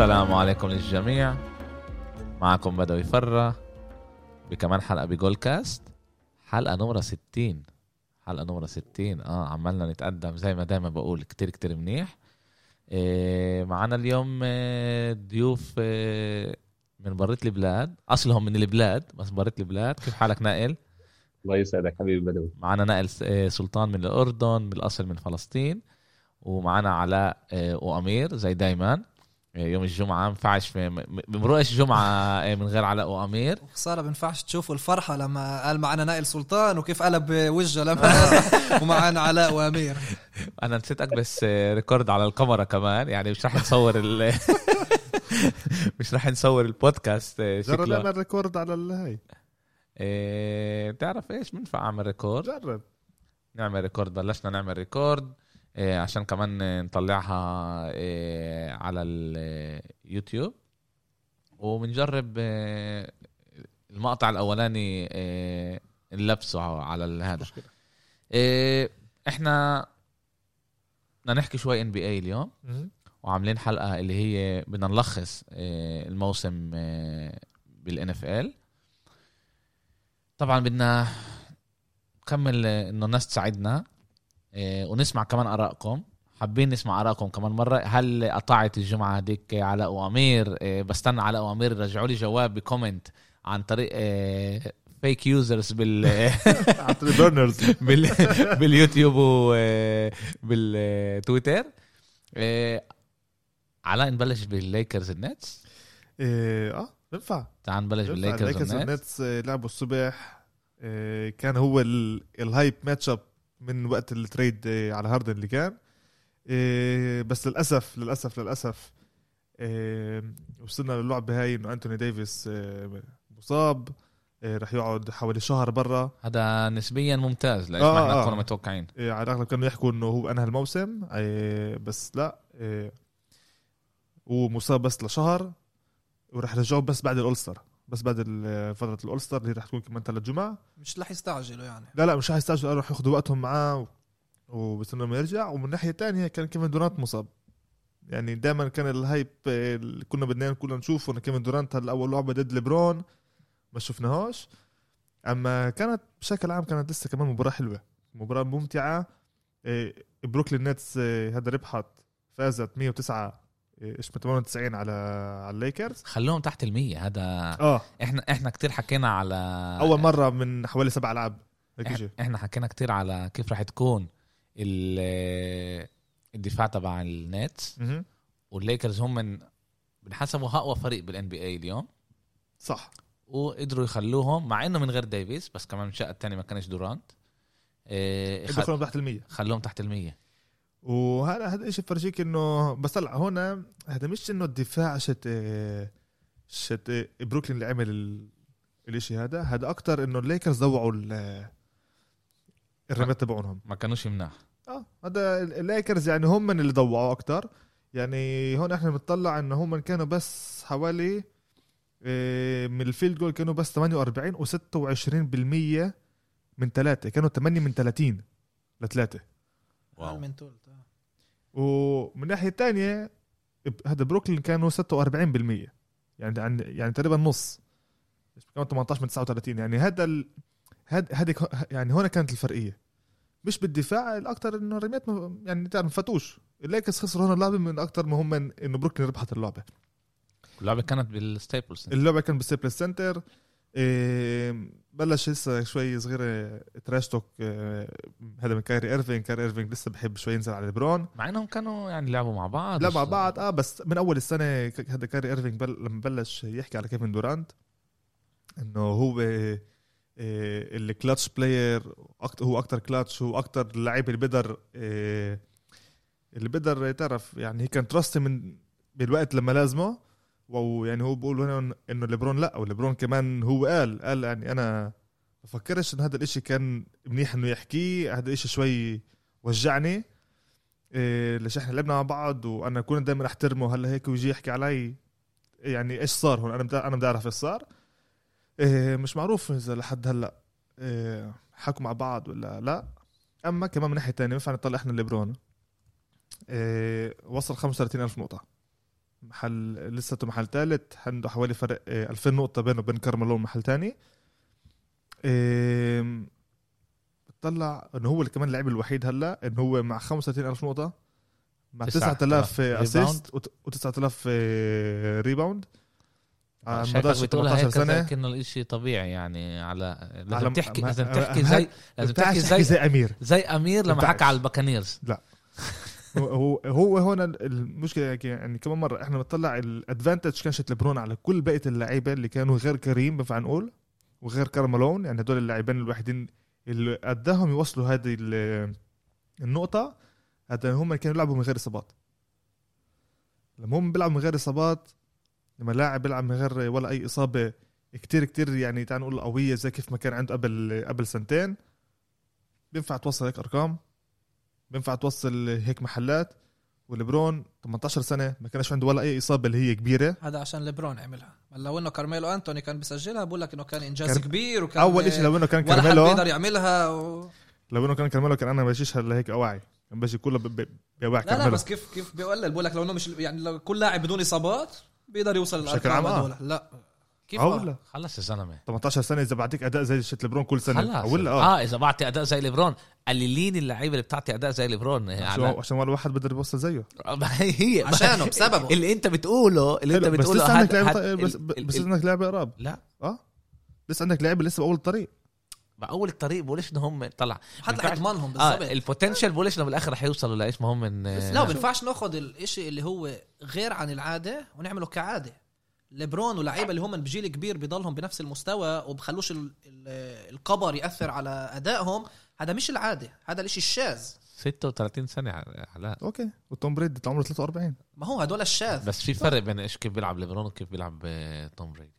السلام عليكم للجميع. معكم بدوي فرة بكمان حلقة ب Goal Cast حلقة نمرة 60 حلقة نمرة 60 آه عمالنا نتقدم زي ما دايما بقول كتير كتير منيح. إيه معنا اليوم آه، ضيوف آه، من بريت البلاد. أصلهم من البلاد بس بريت البلاد. كيف حالك نائل؟ الله يسعدك حبيبي بدوي. معنا نائل آه، سلطان من الأردن بالأصل من فلسطين. ومعنا علاء وأمير زي دايما. يوم الجمعة ما ينفعش بمرقش جمعة آه، من غير علاء وأمير. خساره بينفعش تشوفوا الفرحة لما قال معنا نائل سلطان وكيف قلب وجهه لما ومعنا علاء وأمير. أنا نسيت أكبس آه، record على الكاميرا كمان يعني مش رح نصور ال مش رح نصور البودكاست آه، جرب أعمل record على ال high إيه بتعرف إيش؟ بنفع أعمل record. جرب. نعمل record بلشنا نعمل record. إيه عشان كمان آه، نطلعها إيه على اليوتيوب وبنجرب إيه المقطع الأولاني نلبسه على هذا. إحنا بدنا نحكي شوي NBA اليوم. وعاملين حلقة اللي هي بدنا نلخص آه، الموسم بال NFL. طبعا بدنا نكمل آه، إنه الناس تساعدنا. آه، ونسمع كمان آرائكم. حابين نسمع آرائكم كمان مرة. هل قطعت الجمعة هذيك علاء وامير آه، بستنى علاء وامير رجعوا لي جواب بكومنت عن طريق فيك يوزرز بال اعطي بيرنرز بال... باليوتيوب وبالتويتر آه، علاء نبلش بالليكرز النتس. آه بنفع. تعال نبلش. بال Lakers ال Lakers ال Nets آه، لعبوا الصبح. آه، كان هو ال- hype matchup من وقت ال trade آه، على هاردن اللي كان. آه، بس للأسف للأسف للأسف آه، وصلنا للعبه هاي إنه أنتوني ديفيس مصاب رح يقعد حوالي شهر برا. هذا نسبيا ممتاز ليش آه، إحنا آه. كنا متوقعين. على الاغلب كانوا يحكوا إنه هو أنهى الموسم بس لا ومصاب بس لشهر ورح يرجعوه بس بعد ال All-Star بس بعد فترة ال All-Star اللي رح تكون كمان ثلاث جمعة. مش رح يستعجلوا يعني. لا لا مش رح يستعجلوا رح ياخذوا وقتهم معاه وبستنوا لما يرجع. ومن الناحيه الثانية كان كيفن دورانت مصاب. يعني دائما كان ال hype اللي كنا بدنا كلنا نشوفه انه كيفن دورانت هلا أول لعبة ضد ليبرون. ما شفناهاش أما كانت بشكل عام كانت لسه كمان مباراة حلوة مباراة ممتعة. إيه، Brooklyn Nets إيه، هذا ربحت فازت 109 إيش 98 على على الليكرز. خلوهم تحت المية هذا آه. إحنا إحنا كتير حكينا على أول مرة من حوالي سبع ألعاب. هيك إحنا حكينا كتير على كيف راح تكون ال- الدفاع تبع ال Nets. والليكرز هم من بنحسبوا أقوى فريق بال NBA اليوم. صح. وقدروا يخلوهم مع إنه من غير ديفيس بس كمان الشقة الثانية ما كانش دورانت. إيه، خ- دخلوا تحت المية خلوهم تحت المية وهذا هذا الشيء بفرجيك إنه بس طلع هنا هذا مش إنه الدفاع shut shut بروكلين اللي عمل ال- الإشي هذا هذا أكتر إنه الليكرز ضوعوا ال- الرميات تبعونهم. ما كانوش مناح. آه هذا الليكرز يعني هم من اللي ضوعوا أكتر. يعني هون إحنا بنطلع إنه هم كانوا بس حوالي إيه، من ال field goal كانوا بس 48 و26% من ثلاثة كانوا 8 من 30 لثلاثة wow. من آه. ومن الناحية الثانية ب- هذا بروكلين كانوا 46% يعني يعني يعني تقريبا نص. كانوا 18 من 39 يعني هذا ال... هذا يعني هنا كانت الفرقية. مش بالدفاع الاكثر إنه الرميات يعني تعرف ما فاتوش. الليكرز خسروا هنا اللعبة من أكثر ما هم إنه بروكلين ربحت اللعبة. اللعبة كانت بال Staples. اللعبة كان بال Staples Center. بلش لسه شوي صغيرة trash talk إيه هذا من كايري ايرفينج كايري ايرفينج لسه بحب شوي ينزل على ليبرون. مع إنهم كانوا يعني لعبوا مع بعض بس- مع بعض آه بس من أول السنة هذا كاري ايرفينج بل لما بلش يحكي على كيفن دورانت إنه هو آه، آه، ال clutch player هو أكتر كلاتش هو أكتر اللعيب اللي بقدر آه، اللي بقدر تعرف يعني he can trust من بالوقت لما لازمه. ويعني هو بيقول هنا إنه ليبرون لا وليبرون كمان هو قال قال يعني أنا بفكرش انه هذا الإشي كان منيح إنه يحكيه هذا الاشي شوي وجعني إيه ليش إحنا لعبنا مع بعض وأنا كنت دائما أحترمه هلا هيك ويجي يحكي علي يعني إيش صار هون؟ أنا أنا بدي اعرف إيش صار؟ إيه مش معروف إذا لحد هلا إيه حكوا مع بعض ولا لا. أما كمان من ناحية ثانية ينفع نطلع إحنا ليبرون. إيه وصل 35 ألف نقطة. محل لساته محل ثالث عنده حوالي فرق آه، 2000 نقطة بينه وبين كارل مالون محل تاني. آم، بتطلع انه هو اللي كمان اللاعب الوحيد هلا انه هو مع 35000 نقطة مع 9000 9000 assist و9000 rebound على مدار بتقولها 18 هيك سنة. كأنه الإشي طبيعي يعني على لازم على- تحكي لازم تحكي زي لازم تحكي زي زي أمير. زي أمير لما. حكى على الباكانيرز. هو هو هو هون المشكلة هيك يعني كمان مرة إحنا بنطلع ال advantage كانت لبرون على كل بقية اللعيبة اللي كانوا غير كريم بنفع نقول وغير كارل مالون يعني هدول اللاعبين الوحيدين اللي قدهم يوصلوا هذه ال- النقطة هذا هم كانوا يلعبوا من غير إصابات. لما هم بيلعبوا من غير إصابات لما لاعب بيلعب من غير ولا أي إصابة كتير كتير يعني تعال نقول قوية زي كيف ما كان عنده قبل قبل سنتين بينفع توصل هيك أرقام؟ بينفع توصل هيك محلات ولبرون 18 سنة ما كانش عنده ولا أي إصابة اللي هي كبيرة. هذا عشان ليبرون عملها. لو إنه كارميلو أنتوني كان بيسجلها بقول لك إنه كان إنجاز كان- كبير وكان أول شيء لو إنه كان كارميلو بيقدر يعملها و... لو إنه كان كارميلو كان أنا بشيش هلا هيك اواعي كان بشي كله ب- ب- بيوعي لا لا بس كيف كيف بيقلل؟ بقول لك لو إنه مش يعني لو كل لاعب بدون إصابات بيقدر يوصل بشكل عام، آه. لا. كيف آه؟ ولا خلص يا زلمة. 18 سنة إذا بعطيك أداء زي شت لبرون كل سنة. خلص. آه آه إذا بعطي أداء زي ليبرون. قليلين اللعيبة اللي بتعطي أداء زي ليبرون. عشان, على عشان ولا واحد بقدر يوصل زيه. هي. هي عشانه بسببه. اللي أنت بتقوله اللي أنت حلو، بس بتقوله لسه عندك لعيبه بس, بس عندك لعيبه قراب لا. آه؟ لسه عندك لعيبه لسه بأول الطريق. بأول الطريق بقولش ان هم طلع. حتى بينفعش- حيضمنهم آه بالضبط. ال potential بقولش إنه بالآخر حيوصلوا لإيش ما هم من بس لا ما بينفعش ناخذ الإشي اللي هو غير عن العادة ونعمله كعادة. ليبرون ولاعيبه اللي هم بجيل كبير بضلهم بنفس المستوى وبخلوش ال- ال- الكبر يأثر على أدائهم هذا مش العادة هذا الإشي الشاذ. 36 سنه علاء أوكي. وتوم بريدي عمره 43 ما هو هدول الشاذ. بس في فرق بين إيش كيف بيلعب ليبرون وكيف بيلعب آه، توم بريدي.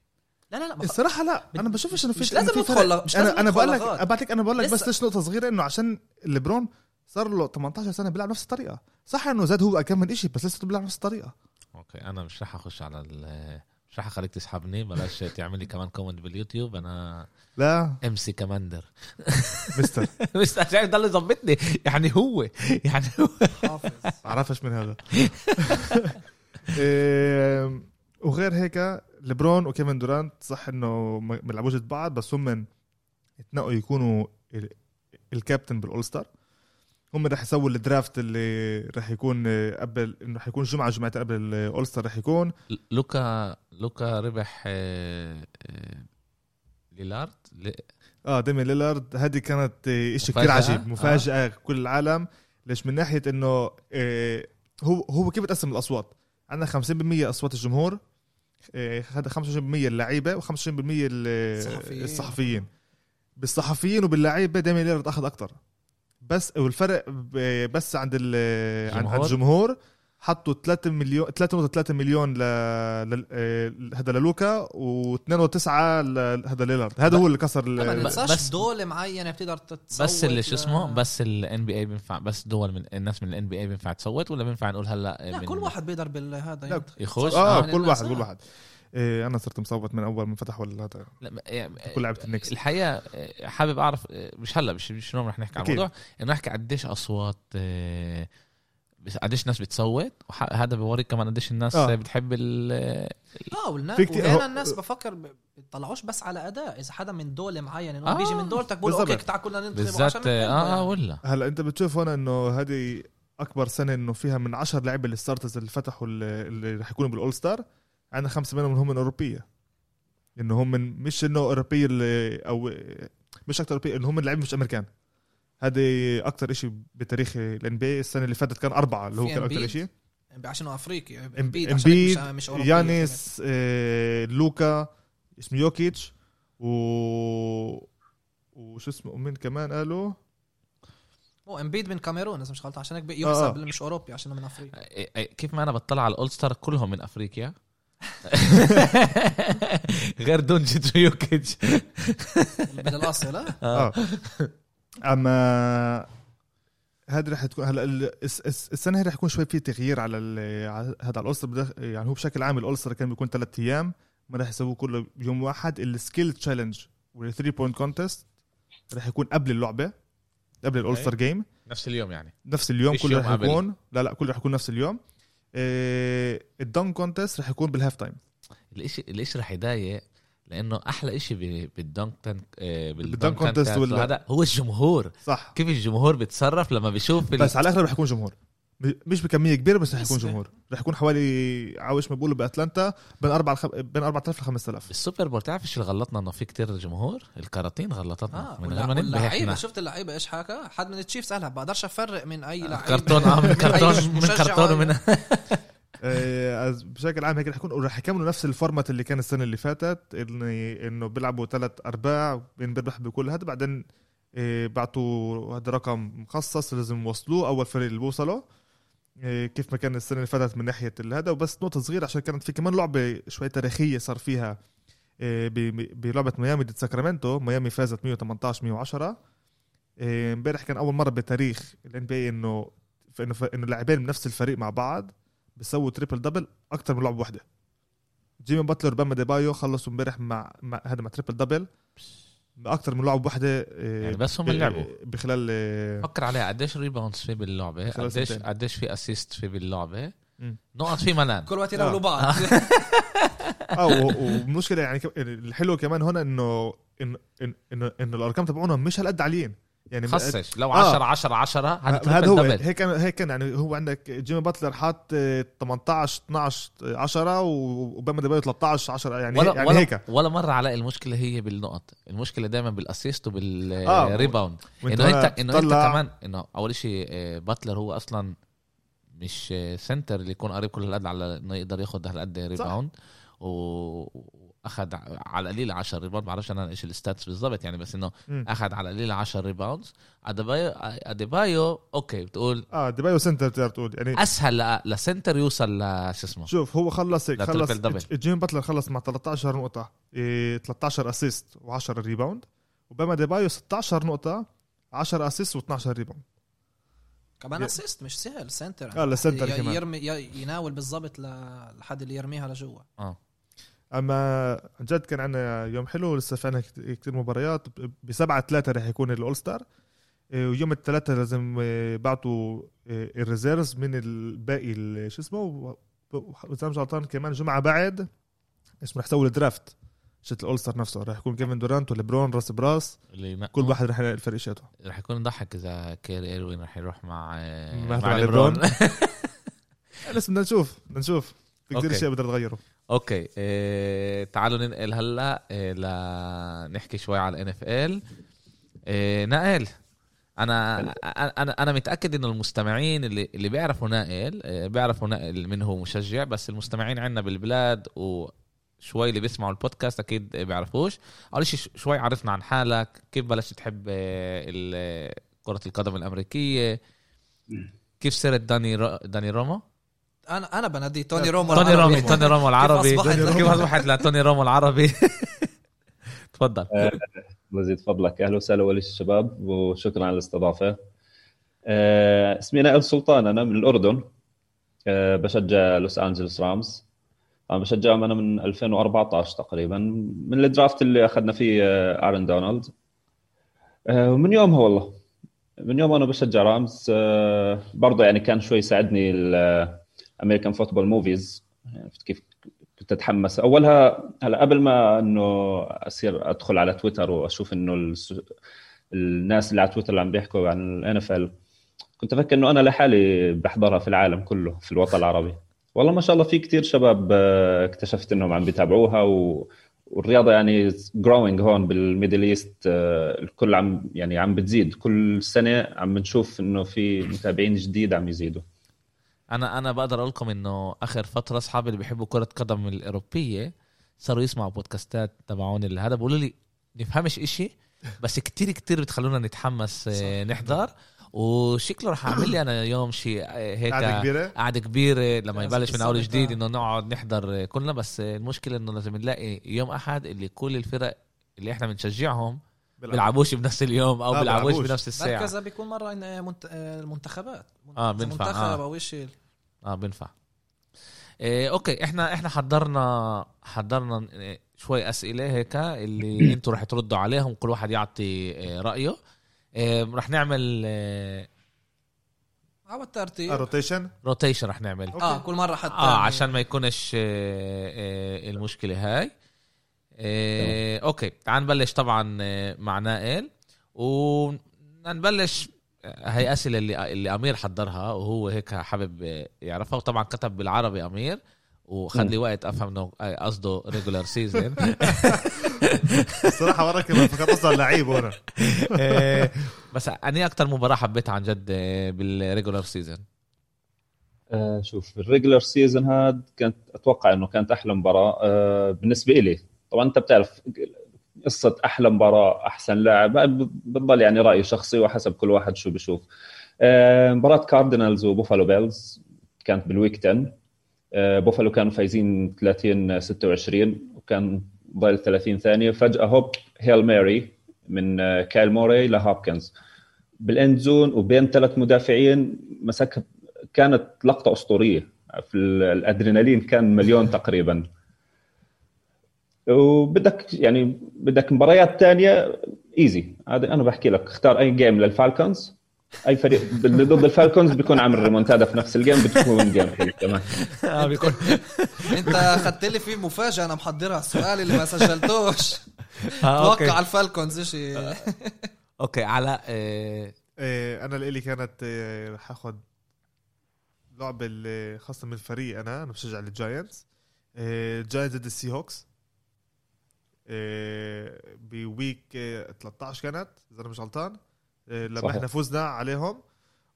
لا لا لا الصراحة لا. أنا بشوفش إنه في مش إنه لازم في ندخل مش لازم أنا بقول لك. ابعت لك أنا بقول لك بس. ليش نقطة صغيرة إنه عشان ليبرون صار له 18 سنة بيلعب نفس الطريقة. صح إنه زاد هو كم من شيء بس لسه بيلعب نفس الطريقة. أوكي أنا مش رح أخش على ال مش رح أخليك تسحبني؟ بلاش تعمل لي كمان كومنت باليوتيوب. أنا لا. ام سي كماندر مستر. بس عشان ضل يظبطني يعني هو. يعني هو. حافظ. عرفش من هذا. إيه، وغير هيك ليبرون وكيفن دورانت صح إنه ما بيلعبوش ضد بعض بس هم اتنقوا يكونوا ال- الكابتن بال All-Star هم رح يسووا ال draft اللي رح يكون قبل انه رح يكون جمعة جمعتين قبل ال All-Star رح يكون. لوكا لوكا ربح آه، آه، ليلارد؟ آه ديمي ليلارد. هذه كانت آه، إشي كثير مفاجأة. عجيب. مفاجأة آه. كل العالم. ليش؟ من ناحية إنه هو هو كيف بتقسم الأصوات؟ عندنا 50% أصوات الجمهور هذا 25% اللعيبة و25% ال- الصحفيين. الصحفيين. بالصحفيين وباللعيبة ديمي ليلارد أخذ أكثر بس والفرق ب- بس عند ال- عند الجمهور؟ حطوا 3 مليون 3.3 مليون ل ل- آه، هذا للوكا و2.9 هذا ليلارد هذا هو اللي كسر ال- بس- دولة معينة بتقدر تتصوت بس اللي شو اسمه بس ال NBA بينفع بس دول من الناس من ال NBA بينفع تصوت ولا بينفع نقول هلأ لا من- كل واحد بيقدر بالهذا لا، يخش آه آه. من كل واحد كل. واحد إيه أنا صرت مصوت من أول ما فتح ولا هذا لا يعني كل لعبة النكس. الحقيقة آه، حابب أعرف آه، مش هلا مش مش رح نحكي عن. الموضوع إنه نحكي قديش أصوات آه، بس قديش الناس بتصوت وهذا بوريك كمان قديش الناس آه. آه. بتحب ال آه والناس هو- الناس بفكر بيطلعوش بس على اداء إذا حدا من دوله معينة إنه آه، بيجي من دولتك بقول. أوكي تعال كلنا ننتخب بالذات عشان آه, آه يعني. ولا هلا أنت بتشوف هون إنه هذه أكبر سنة إنه فيها من 10 لعيبة ال starters اللي فتحوا اللي رح يكونوا بال All-Star عندنا خمسة منهم هم من أوروبية إنه هم من مش إنه أوروبية اللي أو مش أكثر أوروبية إنه هم لعيبه مش أمريكان هذه أكثر شيء بتاريخ ال NBA السنة اللي فاتت كان أربعة اللي هو كان أكثر امبيد؟ شيء عشان أفريقي امبيد امبيد عشان مش مش أوروبي. يانيس آه، لوكا اسمه يوكيتش و وشو اسمه مين كمان قالوا هو امبيد من كاميرون إذا مش غلطان عشان هيك بي- آه. يحسب اللي مش أوروبي عشان من أفريقيا كيف ما أنا بطلع على ال All-Star كلهم من أفريقيا غير دونجيتش ويوكيتش من الأصل آه. آه. أما هذا رح تكون هلا ال- الس- الس- السنة هي رح يكون شوي في تغيير على هذا ال All-Star يعني هو بشكل عام ال All-Star كان بيكون ثلاث أيام ما رح يسووه كله بيوم واحد. ال skill challenge وال three point contest رح يكون قبل اللعبة قبل ال All-Star game نفس اليوم يعني. نفس اليوم كله يوم رح. يكون لا لا كله رح يكون نفس اليوم. ال dunk contest رح يكون بال halftime الاشي الإشي رح يضايق لأنه أحلى إشي ب- بال dunk dunk آه، بال dunk contest هذا هو الجمهور. صح. كيف الجمهور بيتصرف لما بيشوف ال- بس على الآخر رح يكون جمهور. مش بكمية كبيرة بس رح يكون. جمهور. رح يكون حوالي عاوش ما بيقولوا بأتلانتا بين 4 لخم... بين 4000 ل 5000 بال Super Bowl تعرف إيش اللي غلطنا إنه في كتير جمهور؟ الكراتين غلطتنا. آه من غير ما ننتبه اللعيبه إحنا شفت اللعيبة إيش حكى؟ حد من ال Chiefs قالها بقدرش أفرق من أي لعيب كرتون آه من كرتون من كرتون ومن آه، بشكل عام هيك رح يكون رح يكملوا نفس ال format اللي كان السنة اللي فاتت إنه إنه بيلعبوا ثلاث أرباع بين بيربح بكل هذا بعدين آه، بعتوا هذا رقم مخصص لازم يوصلوه أول فريق اللي بوصله. آه، كيف ما كان السنة اللي فاتت من ناحية هذا وبس نقطة صغيرة عشان كانت في كمان لعبة شوي تاريخية صار فيها آه، بلعبة ميامي ضد ساكرامنتو. ميامي فازت 118 110 آه، امبارح كان أول مرة بتاريخ ال NBA إنه إنه إنه لاعبين من نفس الفريق مع بعض بيسووا triple double أكثر من لعبة واحدة. جيمي باتلر وبام أديبايو خلصوا امبارح مع هذا مع triple double باكثر من لعبة واحدة آه، يعني بس هم اللي لعبوا. بخلال آه، فكر عليها. قديش rebounds في باللعبة؟ قديش. قديش في assist في باللعبة. نقط في ملان. كل وقت آه. يناولوا بعض آه و- والمشكلة يعني ك- الحلو كمان هنا إنه انه إنه الأرقام تبعونهم مش هالقد عاليين. يعني خصش لو آه. 10 10 10 هذا هو. double هيك هيك كان يعني هو عندك جيمي باتلر حاط آه، 18 12 آه، 10 وبام أديبايو 13 10 يعني ولا يعني ولا هيك. ولا مرة على المشكلة هي بالنقط. المشكلة دائما بال assist آه. وبال rebound وإنت إنه انت إنه أنت كمان إنه أول شيء آه، باتلر هو أصلا مش آه، center اللي يكون قريب كل هالقد على إنه يقدر ياخذ هالقد rebound و- واخذ على القليل 10 rebound بعرفش أنا إيش ال stats بالضبط يعني بس إنه. أخذ على القليل 10 rebounds أديبايو أديبايو أوكي بتقول آه ديبايو center بتقدر تقول يعني أسهل ل- ل center يوصل لشو اسمه؟ شوف هو خلص هيك خلص. جيمي باتلر خلص مع 13 نقطة إيه 13 assist و10 rebound وبام أديبايو 16 نقطة 10 assist و12 rebound كمان assist مش سهل center آه لل center ي- كمان. يرمي يناول بالضبط ل- لحد اللي يرميها لجوا. أما عن جد كان عندنا يوم حلو لسه في عنا كثير مباريات. بسبعة ثلاثة رح يكون ال All-Star إيه ويوم الثلاثة لازم إيه، بعتوا إيه، ال reserves من الباقي ال- شو اسمه؟ واذا مش غلطان كمان جمعة بعد. اسمه رح يسوي ال draft. شت ال All-Star نفسه. رح يكون كيفن دورانت وليبرون راس براس. اللي كل واحد رح يلاقي الفريق شاته. رح يكون يضحك إذا كايري إيرفينغ رح يروح مع آه، مع مع ليبرون. لسه بدنا نشوف. بدنا نشوف. في كثير. أشياء بدنا نغيره أوكي إيه تعالوا ننقل هلا إيه لنحكي شوي على ال NFL نائل أنا أنا أنا متأكد إنه المستمعين اللي اللي بيعرفوا نائل إيه، بيعرفوا نائل من هو مشجع بس المستمعين عندنا بالبلاد وشوي اللي بيسمعوا البودكاست أكيد بيعرفوش. أول شيء شوي عرفنا عن حالك كيف بلشت تحب ال- كرة القدم الأمريكية؟ كيف صرت داني رو... داني رومو؟ أنا أنا بناديه توني رومو توني. رومو توني رومو العربي؟ كيف أصبحت؟ لتوني رومو العربي. تفضل. مزيد فضلك. أهلا وسهلا اول شيء الشباب وشكرا على الاستضافة. آه، اسمي نائل سلطان أنا من الأردن. آه، بشجع لوس انجلوس رامز. أنا بشجعهم أنا من 2014 تقريبا من ال draft اللي أخذنا فيه آه، آرون دونالد. آه، ومن يومها والله. من يوم أنا بشجع رامز آه، برضه يعني كان شوي يساعدني ال American football movies عرفت كيف كنت اتحمس أولها هلا قبل ما إنه أصير أدخل على تويتر وأشوف إنه الناس اللي على تويتر اللي عم بيحكوا عن ال NFL كنت أفكر إنه أنا لحالي بحضرها في العالم كله في الوطن العربي. والله ما شاء الله في كتير شباب آه، اكتشفت إنهم عم بيتابعوها و... والرياضة يعني growing هون بال Middle East الكل عم يعني عم بتزيد. كل سنة عم بنشوف إنه في متابعين جديد عم يزيدوا. أنا أنا بقدر أقول لكم إنه آخر فترة أصحابي اللي بيحبوا كرة قدم الأوروبية صاروا يسمعوا بودكاستات تبعون اللي هذا بيقولوا لي نفهمش إشي بس كتير كتير بتخلونا نتحمس آه، نحضر. وشكله رح أعمل لي أنا يوم شيء آه، هيك قاعدة كبيرة؟ قعدة كبيرة لما يبلش من أول. جديد إنه نقعد نحضر كلنا. بس المشكلة إنه لازم نلاقي يوم أحد اللي كل الفرق اللي إحنا بنشجعهم بيلعبوش. بنفس اليوم أو بيلعبوش. بنفس الساعة. مركزها بيكون مرة إن- آه، منت- المنتخبات. آه، بينفع، منتخب. أو شيء آه بينفع إيه أوكي إحنا إحنا حضرنا حضرنا إيه، شوي أسئلة هيك اللي أنتوا رح تردوا عليهم كل واحد يعطي إيه، رأيه. إيه رح نعمل إيه على الترتيب rotation rotation رح نعمل. أوكي. آه كل مرة حتى. آه عشان ما يكونش آه، المشكلة هاي. آه، أوكي تعال نبلش طبعا مع نائل. ونبلش هاي أسئلة اللي اللي أمير حضرها وهو هيك حابب يعرفها وطبعا كتب بالعربي أمير وخد لي وقت أفهم إنه قصده regular season الصراحه وراك فكرت أصلا لعيب هنا بس أي أكثر مباراة حبيتها عن جد آه، بال regular season آه، شوف ال regular season هاد كانت أتوقع إنه كانت أحلى مباراة آه، بالنسبة لي طبعا أنت بتعرف قصة أحلى مباراة أحسن لاعب. بتضل يعني راي شخصي وحسب كل واحد شو بشوف آه، مباراة كاردينالز وبوفالو بيلز كانت بال week 10 آه، بوفالو كانوا فايزين 30 26 وكان ضايل 30 ثانية. فجأة هوب Hail Mary من كايلر موري لهوبكنز بال end zone وبين ثلاث مدافعين مسكها كانت لقطة أسطورية. في ال- الأدرينالين كان مليون تقريبا. وبدك يعني بدك مباريات ثانية easy هذا أنا بحكي لك اختار أي game للفالكونز. أي فريق ضد الفالكونز بيكون عامل ريمونتادا في نفس ال game بتكون game حلو كمان. آه بيكون. أنت أخذت لي فيه مفاجأة أنا محضرها. السؤال اللي ما سجلتوش. آه، توقع ال Falcons شيء okay على آه، إيه أنا اللي كانت حاخد لعبة خاصة من الفريق أنا أنا بشجع ال Giants Giants ضد ال Seahawks ب week إيه، 13 كانت إذا أنا مش غلطان إيه، لما صحيح. إحنا فزنا عليهم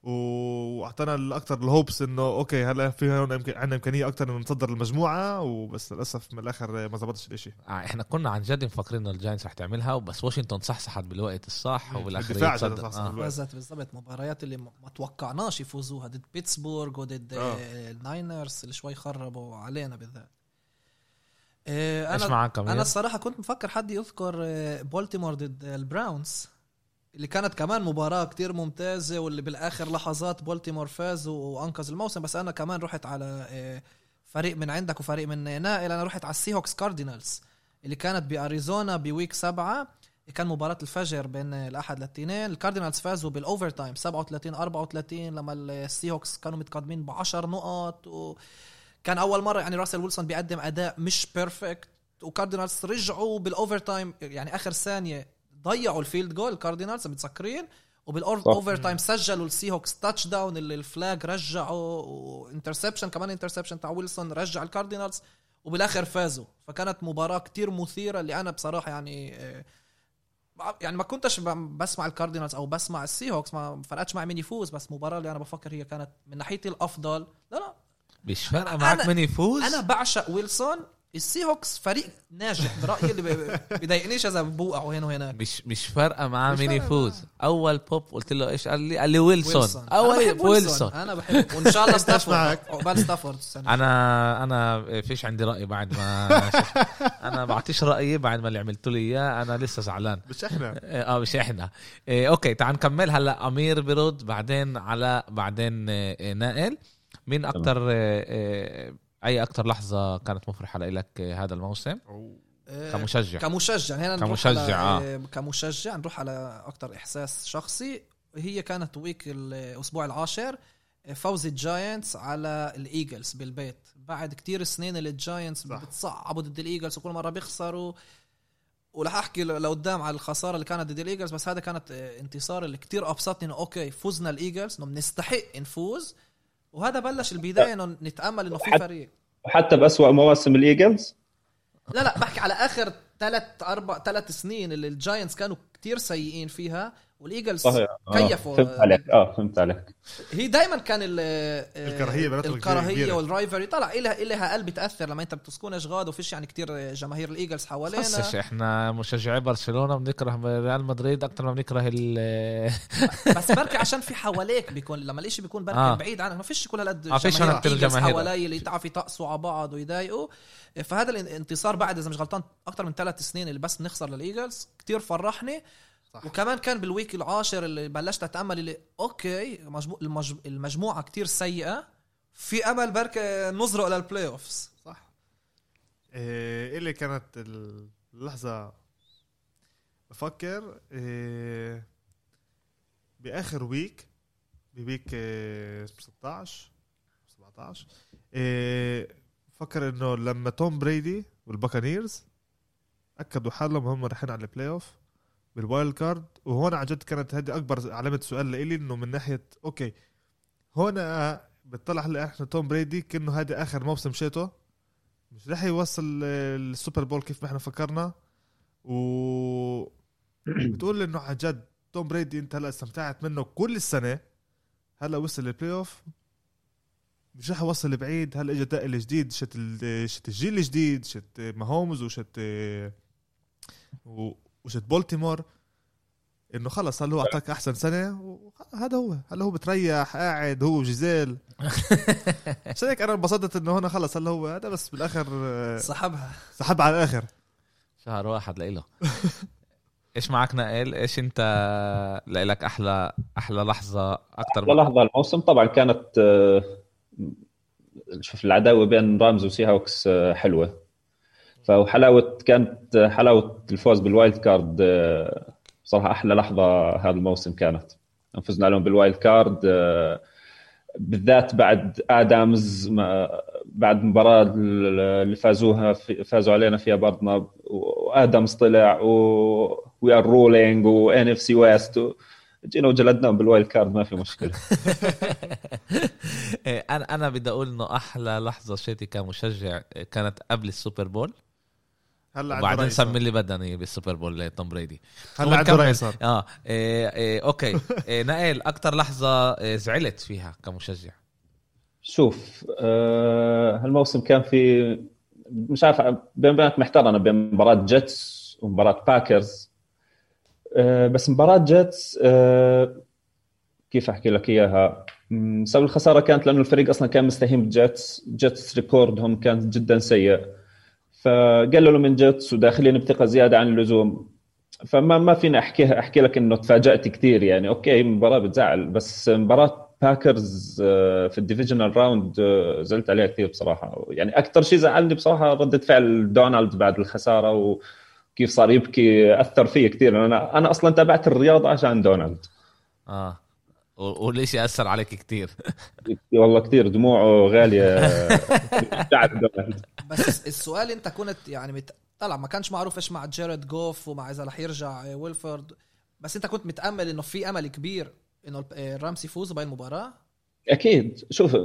وأعطانا الاكثر ال hopes إنه okay هلا في هون يمكن عندنا إمكانية أكثر إنه نتصدر المجموعة وبس للأسف من الآخر ما زبطش الإشي آه، إحنا كنا عن جد مفكرين إنه ال Giants رح تعملها وبس واشنطن صحصحت بالوقت الصح مم. وبالآخر الدفاع آه. فازت بالضبط مباريات اللي ما توقعناش يفوزوها ضد بيتسبورغ وضد آه. آه. ال Niners اللي شوي خربوا علينا بالذات آه، إيش أنا معك أمير؟ أنا الصراحة كنت مفكر حد يذكر آه، بولتيمور ضد ال Browns اللي كانت كمان مباراة كتير ممتازة واللي بالآخر لحظات بولتيمور فاز وأنقذ الموسم. بس أنا كمان رحت على آه، فريق من عندك وفريق من نائل. أنا رحت على ال Seahawks Cardinals اللي كانت بأريزونا ب week سبعة. كان مباراة الفجر بين الأحد للتنين. ال Cardinals فازوا بال overtime 37 34 لما ال Seahawks كانوا متقدمين ب 10 نقط وكان أول مرة يعني راسل ويلسون بيقدم أداء مش perfect و Cardinals رجعوا بال overtime يعني آخر ثانية ضيعوا ال field goal ال Cardinals متذكرين وبال overtime سجلوا ال Seahawks touchdown اللي ال flag رجعوا و interception كمان interception تاع ويلسون رجع ال Cardinals وبالآخر فازوا. فكانت مباراة كتير مثيرة اللي أنا بصراحة يعني آه، يعني ما كنتش بسمع ال Cardinals أو بسمع ال Seahawks ما فرقتش معي مين يفوز بس مباراة اللي أنا بفكر هي كانت من ناحيتي الأفضل. لا لا. مش فارقة معك أنا- مين يفوز؟ أنا بعشق ويلسون. ال Seahawks فريق ناجح برأيي اللي بيضايقنيش إذا بوقعوا هنا وهناك. مش مش فارقة معاه مين يفوز. أول بوب قلت له إيش؟ قال لي قال لي ويلسون, أنا أول بحب ويلسون. أنا بحب وإن شاء الله ستافورد. معك؟ عقبال ستافورد السنة أنا أنا فيش عندي رأي بعد ما أنا بعطيش رأيي بعد ما اللي عملت لي إياه. أنا لسه زعلان. مش إحنا. آه مش إحنا. إيه okay تعال نكمل هلا. أمير برد بعدين على بعدين آه، نائل. مين أكتر آه، آه، أي أكتر لحظة كانت مفرحة لك هذا الموسم؟ آه، كمشجع. كمشجع. هنا نروح كمشجع، على آه. كمشجع نروح على أكتر إحساس شخصي. هي كانت week الأسبوع العاشر فوز ال Giants على ال Eagles بالبيت. بعد كتير سنين اللي ال Giants. بتصعبوا ضد ال Eagles وكل مرة بيخسروا. ورح أحكي لقدام على الخسارة اللي كانت ضد ال Eagles بس هذا كانت انتصار اللي كتير أبسطني إنه okay فزنا ال Eagles إنه بنستحق نفوز. وهذا بلش البداية إنه نتأمل إنه في فريق. وحتى بأسوأ مواسم ال Eagles لا لا بحكي على آخر ثلاث أربع ثلاث سنين اللي ال Giants كانوا كتير سيئين فيها. وال Eagles صحيح آه، كيفوا. فهمت عليك آه فهمت عليك هي دائما كان ال- الكراهية بيناتهم الكراهية كبيرة. وال rivalry طلع إلها إلها قلب بتأثر لما أنت بتسكونش غاد وفيش يعني كتير جماهير ال Eagles خصش حوالينا إحنا مشجعي برشلونة بنكره ريال مدريد أكثر ما بنكره ال بس بركي عشان في حواليك بيكون لما الإشي بيكون بركي آه. بعيد عنك ما فيش كل هالقد آه، فيش جماهير ال Eagles جماهير. حوالي اللي تعرف يطقسوا على بعض ويضايقوا فهذا الانتصار بعد إذا مش غلطان أكثر من ثلاث سنين اللي بس بنخسر لل Eagles كتير فرحني صح. وكمان كان بال week العاشر اللي بلشت أتأمل اللي okay مجمو... المج... المجموعة كتير سيئة في أمل بركة نزرق لل playoffs صح. إيه اللي كانت اللحظة. بفكر إيه بآخر week ب week آه، 16 17 آه، فكر إنه لما توم بريدي وال Buccaneers أكدوا حالهم هم رايحين على ال playoff بال wild card. وهون عن جد كانت هذه أكبر علامة سؤال لإلي إنه من ناحية okay هون آه، بتطلع هلا إحنا توم بريدي كأنه هذا آخر موسم شيته. مش رح يوصل آه، ال Super Bowl كيف ما إحنا فكرنا. و بتقول إنه عن جد توم بريدي أنت هلا استمتعت منه كل السنة. هلا وصل لل playoff مش رح يوصل لبعيد. هلا اجى دق الجديد شت ال- شت الجيل الجديد شت ماهومز وشت و- وشت بولتيمور إنه خلص هلا هو أعطاك أحسن سنه وهذا هو هلا هو بتريح قاعد هو وجيزيل عشان هيك أنا انبسطت إنه هنا خلص هلا هو هذا بس بالآخر سحبها. سحب على الآخر. شهر واحد لإله. إيش معك نائل؟ إيش أنت لك أحلى أحلى لحظة أكثر أحلى لحظة الموسم؟ طبعا كانت آه، شوف العداوة بين Rams و Seahawks آه، حلوة. فحلاوة كانت حلاوة الفوز بال wild card آه، بصراحه أحلى لحظة هذا الموسم كانت. فزنا عليهم بال wild card آه، بالذات بعد ادمز بعد المباراه اللي فازوها في فازوا علينا فيها برضنا وادمز طلع we are rolling و NFC West جينا وجلدناهم بال wild card ما في مشكلة. إيه، أنا أنا بدي أقول إنه أحلى لحظة شيتي كمشجع كانت قبل ال Super Bowl. هلا وبعدين سمي. اللي بدني بال Super Bowl لتوم بريدي. هلا عنده صار. آه إيه إيه okay. إيه نائل أكثر لحظة إيه زعلت فيها كمشجع؟ شوف آه هالموسم كان في مش عارف بين بينك محتار أنا بين مباراة جيتس ومباراة باكرز آه بس مباراة جيتس آه كيف أحكي لك إياها؟ سبب الخسارة كانت لأنه الفريق أصلا كان مستهين بجيتس جيتس record هم كان جدا سيء. فقللوا من جيتس وداخلين بثقة زيادة عن اللزوم. فما ما فينا احكيها أحكي لك إنه تفاجأت كثير يعني. okay مباراة بتزعل بس مباراة باكرز آه، في ال divisional round آه، زعلت عليها كثير بصراحة. يعني أكثر شيء زعلني بصراحة ردة فعل دونالد بعد الخسارة وكيف صار يبكي أثر فيه كثير. أنا أنا أصلا تابعت الرياضه عشان دونالد آه. و- والشيء أثر عليك كتير. والله كثير دموعه غالية. بس السؤال أنت كنت يعني مت... طلع ما كانش معروف إيش مع جيرد جوف ومع إذا رح يرجع ويلفورد. بس أنت كنت متأمل إنه في أمل كبير إنه الرامس يفوزوا بهاي المباراة؟ أكيد. شوف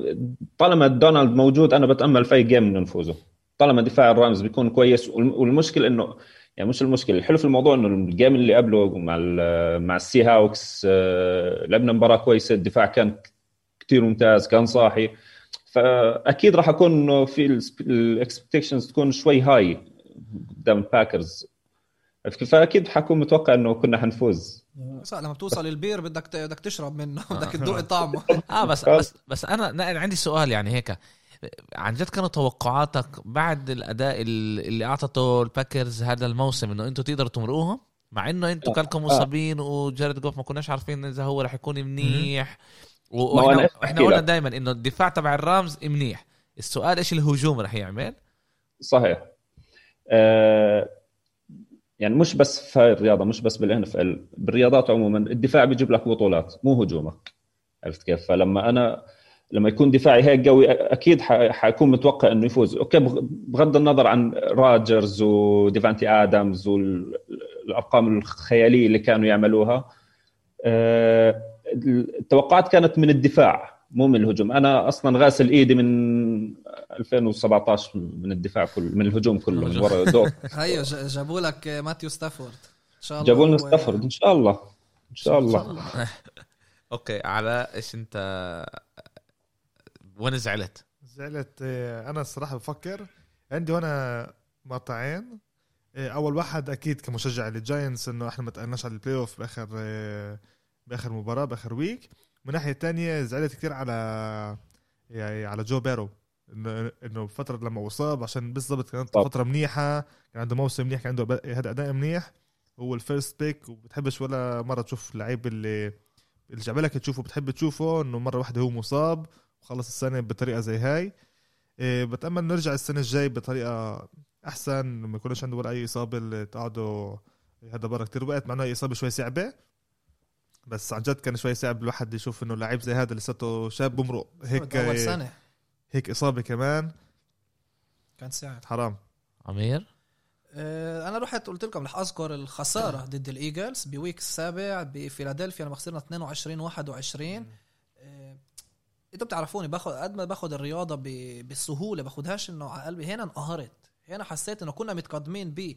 طالما دونالد موجود أنا بتأمل في أي game انه نفوزه. طالما دفاع الرامز بيكون كويس والم- والمشكلة إنه يعني مش المشكلة. الحلو في الموضوع إنه ال game اللي قبله مع مع السي هاوكس آه، لعبنا مباراة كويسة الدفاع كان كثير ممتاز كان صاحي. فأكيد راح أكون في ال expectations تكون شوي هاي قدام الباكرز؟ فأكيد حكون متوقع إنه كنا حنفوز. صح لما بتوصل البير بدك بدك تشرب منه بدك تدوق طعمه آه بس. بس بس أنا عندي سؤال يعني هيك. عن جد كانوا توقعاتك بعد الأداء ال- اللي أعطته الباكرز هذا الموسم إنه أنتم تقدروا تمرقوهم؟ مع إنه أنتم آه. كانكم مصابين وجارد جوف ما كناش عارفين إذا هو رح يكون منيح. وإحنا إحنا قلنا. دائما إنه الدفاع تبع الرامز منيح. السؤال إيش الهجوم رح يعمل؟ صحيح. آه يعني مش بس في هاي الرياضة مش بس بال NFL بالرياضات عموما الدفاع بيجيب لك بطولات مو هجومك. عرفت كيف؟ فلما أنا لما يكون دفاعي هيك قوي أكيد ح- حكون متوقع إنه يفوز. okay بغ- بغض النظر عن راجرز وديفانتي ادمز والأرقام الخيالية اللي كانوا يعملوها آه، التوقعات كانت من الدفاع مو من الهجوم. أنا أصلا غاسل إيدي من 2017 من الدفاع كله من الهجوم كله من ورا دوك هيو ج- جابوا لك ماتيو ستافورد. إن شاء الله جابوا لنا ستافورد إن شاء الله. إن شاء الله. okay على إيش أنت وين زعلت. زعلت آه، أنا الصراحة بفكر عندي وأنا مقطعين آه، اول واحد أكيد كمشجع للجاينتس انه إحنا ما تأهلناش على ال playoff باخر آه، باخر مباراة باخر week من ناحية تانية زعلت كثير على يعني على جو بورو. إنه إنه فترة لما اصاب عشان بالضبط كانت طب. فترة منيحة كان عنده موسم منيح كان عنده هذا أداء منيح. هو ال first pick وبتحبش ولا مرة تشوف اللعيب اللي اللي جعبلك تشوفه بتحب تشوفه إنه مرة واحدة هو مصاب. وخلص السنة بطريقة زي هاي. إيه، بتأمل نرجع السنة الجاي بطريقة أحسن ما يكونش عنده ولا أي إصابة اللي تقعدوا هذا برا كتير. وقت مع إنه هي إصابة شوي صعبة بس عن جد كان شوي صعب الواحد يشوف إنه لعيب زي هذا لساته شاب بمرق هيك أول سنة. هيك إصابة كمان. كان صعب حرام. عمير؟ آه، أنا رحت قلت لكم رح أذكر الخسارة ضد الإيجلز ب week السابع بفيلادلفيا. لما خسرنا 22 21 آه، أنتوا بتعرفوني باخذ قد ما باخذ الرياضة ب- بالسهولة باخذهاش إنه على قلبي هنا انقهرت. هنا حسيت إنه كنا متقدمين ب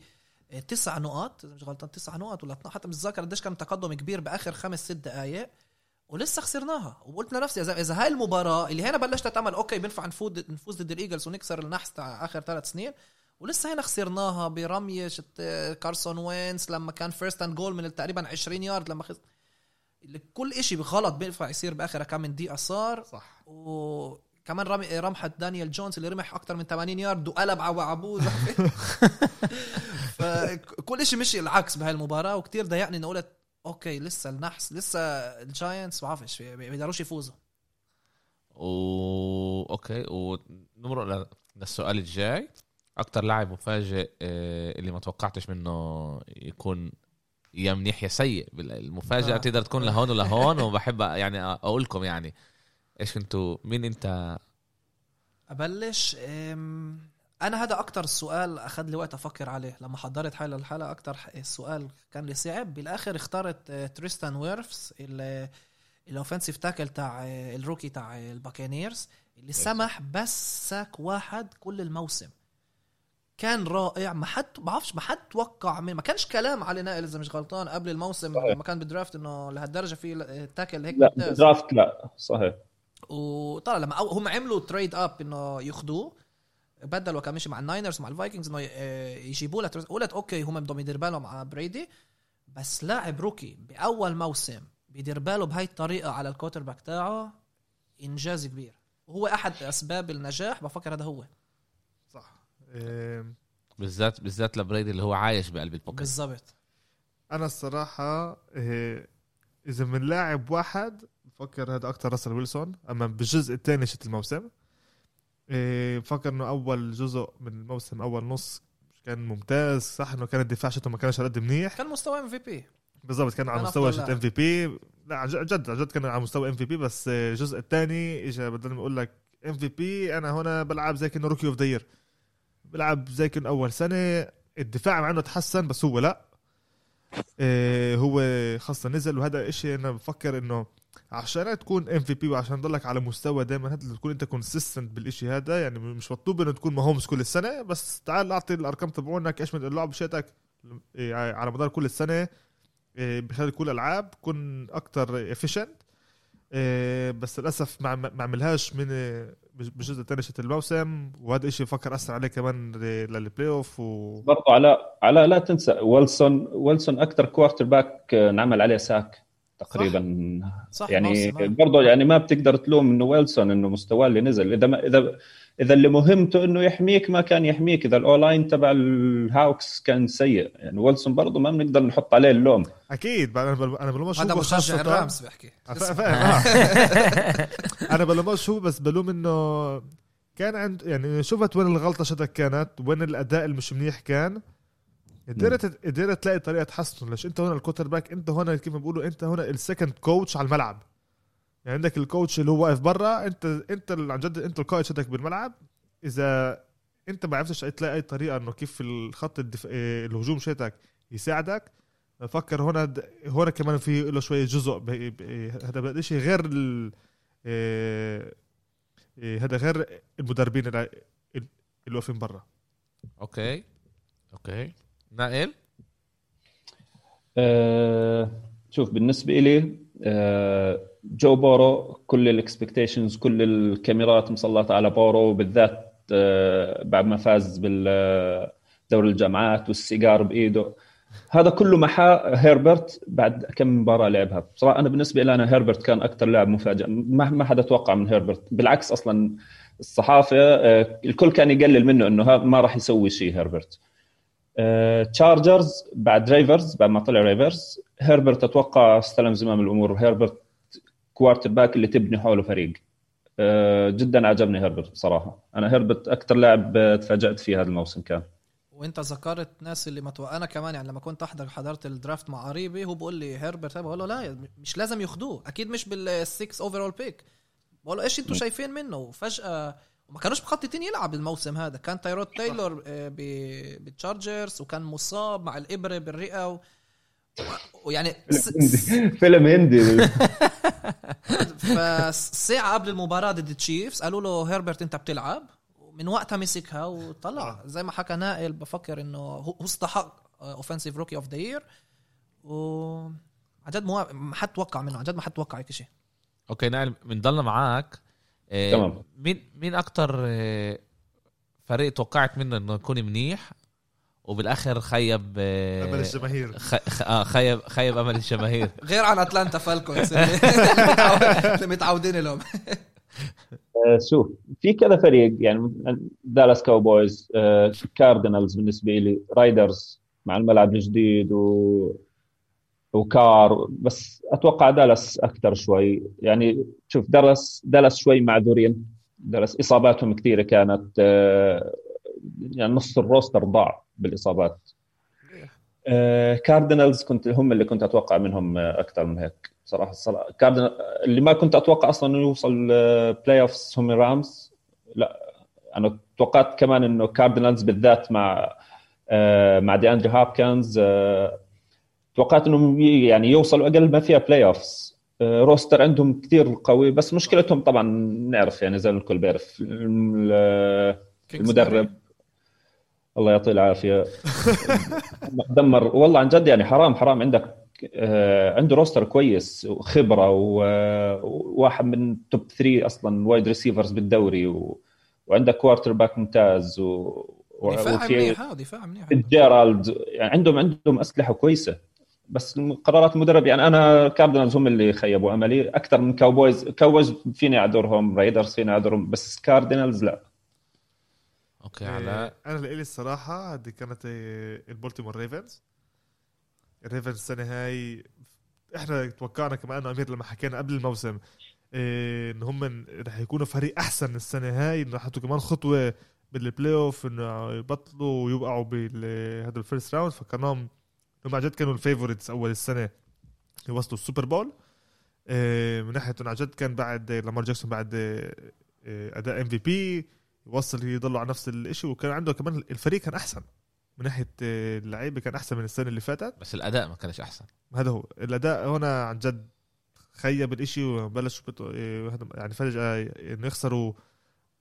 آه، تسع نقط إذا مش غلطان تسع نقط ولا 12 حتى مش ذاكر قديش كان تقدم كبير بآخر خمس ست دقائق ولسه خسرناها. وقلت لنفسي اذا إذا هاي المباراة اللي هنا بلشت أتأمل okay بينفع نفوز نفوز ضد الإيجلز ونكسر النحس تاع آخر ثلاث سنين. ولسه هنا خسرناها برمية شت كارسون وينز لما كان first and goal من تقريبا 20 يارد لما خسر كل إشي غلط بينفع يصير بآخر كم من دقيقة صار. صح. وكمان رمي رمحة دانيال جونز اللي رمح أكثر من 80 يارد وقلب على عبود. فكل إشي مشي العكس بهاي المباراه وكتير ضايقني إنه قلت okay لسه النحس لسه الجاينتس ما بعرفش بيقدروش يفوزوا. و okay ونمرق للسؤال الجاي. أكتر لاعب مفاجئ آه، اللي ما توقعتش منه يكون يا منيح يا سيء. المفاجأة آه. تقدر تكون لهون ولهون وبحب يعني أقول لكم يعني. إيش أنتوا مين أنت؟ أبلش أنا هذا أكتر سؤال أخذ لي وقت أفكر عليه. لما حضرت حالي للحلقة أكتر السؤال كان لي صعب. بالآخر اخترت تريستان ويرفز ال- ال offensive tackle تاع آه، ال rookie تاع الباكانيرز اللي سمح بس sack واحد كل الموسم. كان رائع ما حد ما بعرفش ما حد توقع من ما كانش كلام على نائل إذا مش غلطان قبل الموسم صحيح. لما كان بال draft إنه لهالدرجة في آه، tackle هيك لا ممتاز. draft لا صحيح. وطلع لما هم عملوا trade up إنه ياخذوه بدلوا كان مشي مع الناينرز مع الفايكنجز إنه ي- يجيبوا له قلت okay هم بدهم يدير بالهم على بريدي. بس لاعب rookie بأول موسم بيدير باله بهاي الطريقة على ال quarterback تاعه إنجاز كبير. وهو أحد أسباب النجاح بفكر هذا هو. بالذات بالذات ل Brady اللي هو عايش بقلب ال pocket. بالضبط. أنا الصراحة إيه إذا من لاعب واحد بفكر هذا أكتر راسل ويلسون. أما بالجزء الثاني شت الموسم إيه بفكر إنه أول جزء من الموسم أول نص كان ممتاز. صح إنه كان الدفاع شته ما كانش قد منيح. كان مستوى ام في بي بالضبط كان على مستوى شت. MVP لا عن جد عن جد كان على مستوى MVP بس آه، الجزء الثاني اجى بدل ما أقول لك MVP أنا هنا بلعب زي كأنه rookie of the year بلعب زي كانه أول سنة. الدفاع مع إنه تحسن بس هو لا. إيه هو خاصة نزل وهذا إشي أنا بفكر إنه عشان تكون MVP وعشان تضلك على مستوى دائما تكون أنت consistent بالإشي هذا. يعني مش مطلوب إنه تكون ماهومز كل السنة بس تعال أعطي الأرقام تبعونك إيش من اللعب شاتك إيه على مدار كل السنة. إيه بخلال كل الألعاب كن أكتر efficient بس للأسف ما ما عملهاش من بالجزء الثاني شت الموسم وهذا الشيء بفكر أثر عليه كمان لل playoff و برضو على على لا تنسى ويلسون ويلسون أكثر quarterback انعمل عليه sack. تقريبا. صح. يعني موسم، آه. برضه يعني ما بتقدر تلوم إنه ويلسون إنه مستواه اللي نزل. إذا ما اذا إذا اللي مهمته إنه يحميك ما كان يحميك. إذا ال O-line تبع الهاوكس كان سيء. يعني ويلسون برضه ما بنقدر نحط عليه اللوم. أكيد أنا بل- أنا بلومش هذا هو مشجع الرامز بحكي فاهم آه. أنا بلومش هو بس بلوم إنه كان عند يعني شفت وين الغلطة شتك كانت؟ وين الأداء المش منيح كان؟ قدرت قدرت تلاقي طريقة تحسن ليش انت هنا ال quarterback انت هنا كيف ما بيقولوا انت هنا ال second coach على الملعب. يعني عندك ال coach اللي هو واقف برا انت انت عن جد انت القائد شتك بالملعب. إذا انت ما عرفتش تلاقي أي طريقة إنه كيف الخط الدف... آه، الهجوم شتك يساعدك فكر هنا د- هنا كمان في له شوية جزء ب... ب... هذا شيء غير ال... آه، آه، هذا غير المدربين اللي واقفين برا. Okay. Okay. نائل؟ آه، شوف بالنسبة إلي آه، جو بورو كل ال expectations كل الكاميرات مسلطة على بورو بالذات آه، بعد ما فاز بالدوري الجامعات والسيجار بإيده. هذا كله محا هيربرت بعد كم مباراة لعبها. بصراحة أنا بالنسبة لي أنا هيربرت كان أكثر لاعب مفاجئ. ما ما حدا توقع من هيربرت. بالعكس أصلا الصحافة آه، الكل كان يقلل منه ها- ما راح يسوي شيء هيربرت. تشارجرز بعد ريفرز بعد ما طلع ريفرز هيربرت أتوقع استلم زمام الأمور. هيربرت quarterback اللي تبني حوله فريق. آه، جدا عجبني هيربرت بصراحة. أنا هيربرت أكثر لاعب آه، تفاجأت فيه هذا الموسم كان. وأنت ذكرت ناس اللي ما. أنا كمان يعني لما كنت أحضر حضرت ال draft مع قريبي هو بقول لي هيربرت بقول له لا مش لازم ياخدوه. أكيد مش بال sixth overall pick بقول له إيش أنتم شايفين منه؟ وفجأة وما كانوش مخططين يلعب الموسم هذا. كان تايرود تايلور آه، ب- بالتشارجرز وكان مصاب مع الإبرة بالرئة و... ويعني س- فيلم هندي. فساعة قبل المباراة ضد التشيفز قالوا له هيربرت أنت بتلعب؟ ومن وقتها مسكها وطلع. زي ما حكى نائل بفكر إنه هو استحق offensive rookie of the year و عن جد ما حد توقع منه عن جد ما حد توقع هيك شيء. Okay نائل بنضلنا معاك. آه، تمام. مين مين أكتر آه، فريق توقعت منه إنه يكون منيح؟ وبالآخر خيب آه، أمل الجماهير. خ... خ... آه خيب خيب أمل الجماهير. غير عن أتلانتا فالكونز. اللي متعودين لهم. آه، شوف في كذا فريق يعني دالاس كاوبويز آه، كاردينالز بالنسبة لي رايدرز مع الملعب الجديد و وكار بس أتوقع دالاس أكثر شوي. يعني شوف دالاس دالاس شوي معذورين. دالاس إصاباتهم كثيرة كانت آه، يعني نص ال roster ضاع بالإصابات. آه، كاردينالز كنت هم اللي كنت أتوقع منهم آه، أكثر من هيك. صراحة كاردينال اللي ما كنت أتوقع أصلا إنه يوصل playoffs هم رامز. لا أنا توقعت كمان إنه كاردينالز بالذات مع مع دي اندري هوبكنز آه، توقعت إنهم يعني يوصلوا أقل ما فيها playoffs roster عندهم كثير قوي بس مشكلتهم طبعا نعرف يعني زي ما الكل بيعرف. ال- المدرب. الله يعطيه العافية. دمر. والله عن جد يعني حرام حرام عندك آه، عنده roster كويس وخبرة وواحد من top 3 أصلا wide receivers بالدوري و... وعندك quarterback ممتاز و... و- دفاع منيح دفاع منيح. جيرالد يعني عندهم عندهم أسلحة كويسة. بس قرارات المدرب يعني أنا كاردينالز هم اللي خيبوا أملي. أكثر من كاوبويز كاوبويز فيني أعذرهم رايدرز فيني أعذرهم بس كاردينالز لا. Okay على إيه، أنا لإلي الصراحة هذه كانت إيه، البولتيمور ريفنز. الريفنز السنة هاي إحنا توقعنا كمان إنه أمير لما حكينا قبل الموسم إيه، ان هم رح يكونوا فريق أحسن السنة هاي إنه حطوا كمان خطوة بال playoff إنه يبطلوا ويوقعوا بهذا ال first round فكرناهم هم عن جد كانوا ال favorites أول السنة يوصلوا ال Super Bowl. إيه، من ناحية عن جد كان بعد لامار جاكسون بعد إيه، أداء MVP يوصل يضلوا على نفس الشيء وكان عنده كمان الفريق كان أحسن. من ناحية آه، اللعيبة كان أحسن من السنة اللي فاتت. بس الأداء ما كانش أحسن. هذا هو. الأداء هنا عن جد خيب الإشي وبلش آه، يعني فجأة إنه يخسروا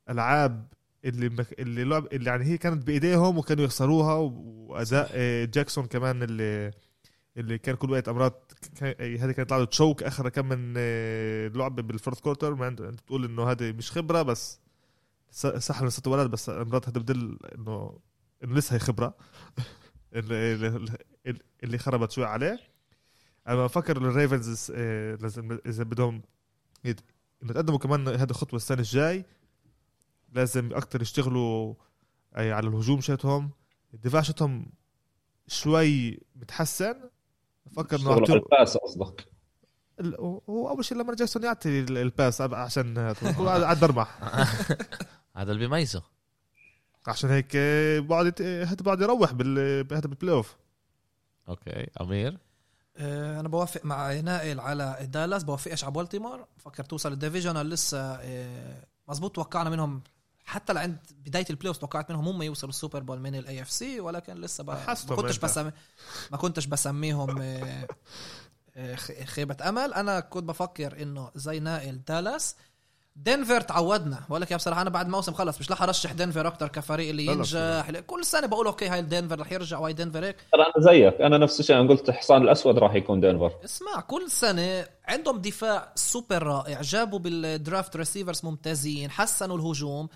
ألعاب اللي مك... اللي لعب اللي يعني هي كانت بإيديهم وكانوا يخسروها وأداء آه، جاكسون كمان اللي اللي كان كل وقت أمراض كان- آه، هذه كانت لعبة choke اخر كم من لعبه بال fourth quarter ما أنت بتقول إنه هذه مش خبرة بس صح إنه ست ولد بس أمراض هذا بدل انه إنه لسه هي خبرة. اللي, اللي- خربت شوي عليه. أنا بفكر ال Ravens آه، لازم إذا بدهم يتقدموا كمان هذه الخطوة السنة الجاي. لازم أكتر يشتغلوا أي على الهجوم شاتهم الدفاع شاتهم شوي متحسن. بفكر إنه يعطوا- ال pass قصدك. هو أول شيء لما جاكسون يعطي ال- ال pass عشان قاعد برمح هذا اللي بيميزه. عشان هيك يت- هذا بقعد يروح بال هذا بال play off okay أمير؟ آه، أنا بوافق مع نائل على دالاس بوافقش على بولتيمور فكر توصل ال divisional لسه آه، مزبوط توقعنا منهم حتى لعند بداية ال play off توقعت منهم هم يوصلوا ال Super Bowl من ال AFC ولكن لسه ما كنتش. بسمي ما كنتش بسميهم آه، آه، خيبة أمل. أنا كنت بفكر إنه زي نائل دالاس. دنفر تعودنا. بقول لك يا بصراحة أنا بعد موسم خلص مش رح أرشح دنفر أكتر كفريق اللي ينجح. كل سنة بقول okay هاي دنفر رح يرجع وهاي دنفر هيك. ترى أنا زيك. أنا نفس الشيء. أنا قلت حصان الأسود راح يكون دنفر. اسمع كل سنة عندهم دفاع سوبر رائع. جابوا بال draft receivers ممتازين حسنوا الهجوم.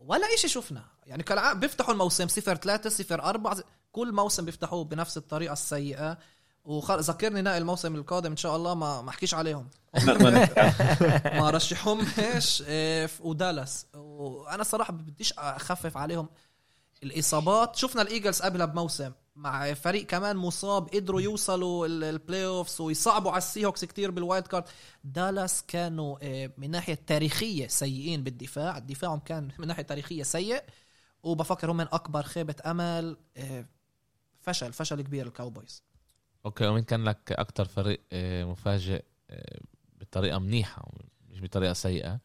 ولا إشي شفنا. يعني كالعادة بيفتحوا الموسم صفر ثلاثة صفر أربعة كل موسم بيفتحوه بنفس الطريقة السيئة. وخل... ذكرني نائل الموسم القادم إن شاء الله ما ما أحكيش عليهم. ما رشحهمش. ودالاس. وأنا صراحة بديش أخفف عليهم الإصابات. شفنا ال Eagles قبلها بموسم. مع فريق كمان مصاب قدروا يوصلوا ال- ال play offs ويصعبوا على ال Seahawks كتير بال wild card. دالاس كانوا آه، من ناحية تاريخية سيئين بالدفاع. دفاعهم كان من ناحية تاريخية سيء وبفكر هم من أكبر خيبة أمل آه، فشل فشل كبير ال Cowboys okay ومين كان لك أكتر فريق آه، مفاجئ بطريقة منيحة مش بطريقة سيئة؟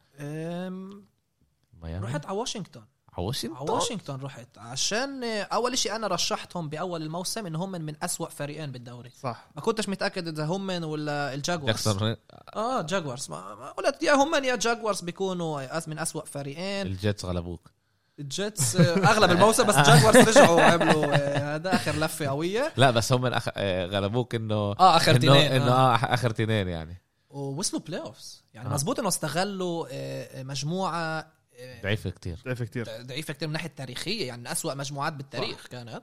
رحت على واشنطن. على واشنطن على واشنطن رحت. عشان أول شيء أنا رشحتهم بأول الموسم إن هم من أسوأ فريقين بالدوري. صح. ما كنتش متأكد إذا هم ولا ال Jaguars. جاكسون آه Jaguars. ما ما قلت يا هم يا Jaguars بيكونوا من أسوأ فريقين. ال Jets غلبوك. ال Jets آه، أغلب الموسم بس Jaguars رجعوا عملوا آه، هذا آخر لفة قوية. لا بس هم من أخ... آه، غلبوك انه آه آخر تنين إنه آه. آه آخر تنين يعني. ووصلوا play offs يعني آه. مزبوط إنه استغلوا مجموعة ضعيفة كتير. ضعيف كتير. ضعيفة كتير من ناحيه تاريخيه يعني من أسوأ مجموعات بالتاريخ كانت.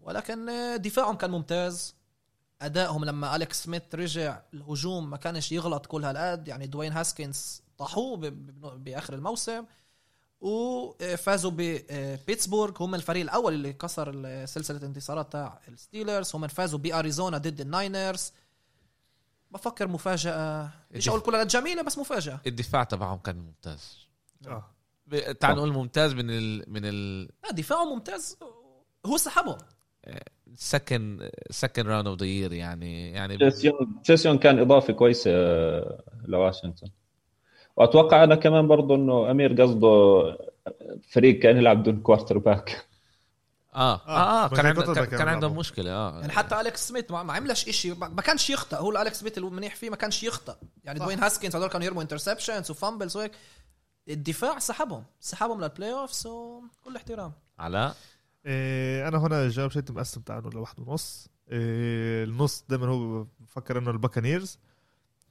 ولكن آه، دفاعهم كان ممتاز. أدائهم لما اليكس سميث رجع الهجوم ما كانش يغلط كل هالقد. يعني دوين هاسكنز طاحوه بآخر الموسم. وفازوا ببيتسبورغ. هم الفريق الأول اللي كسر سلسلة الانتصارات تاع ال Steelers. هم فازوا بأريزونا ضد ال Niners. بفكر مفاجأة. مش أقول كلها جميلة بس مفاجأة. الدفاع تبعهم كان ممتاز. آه. ب- تعال نقول ممتاز من ال من ال لا دفاعه ممتاز. هو سحبهم. second second round of the year يعني يعني تشيس يونغ كان اضافه كويسه آه، لواشنطن. وأتوقع أنا كمان برضه إنه أمير قصده فريق كان يلعب دون quarterback آه. آه, آه كان عندهم كان, عندهم. مشكلة آه. يعني حتى أليكس سميث ما ما عملش إشي ما كانش يخطئ هو اليكس سميث المنيح فيه ما كانش يخطئ يعني. دوين هاسكنز هذول كانوا يرموا interceptions و fumbles وهيك. الدفاع سحبهم سحبهم لل play offs وكل احترام. علاء إيه أنا هنا جاوب شيء مقسم تاعنا لواحد ونص. إيه النص دائما هو بفكر إنه ال Buccaneers.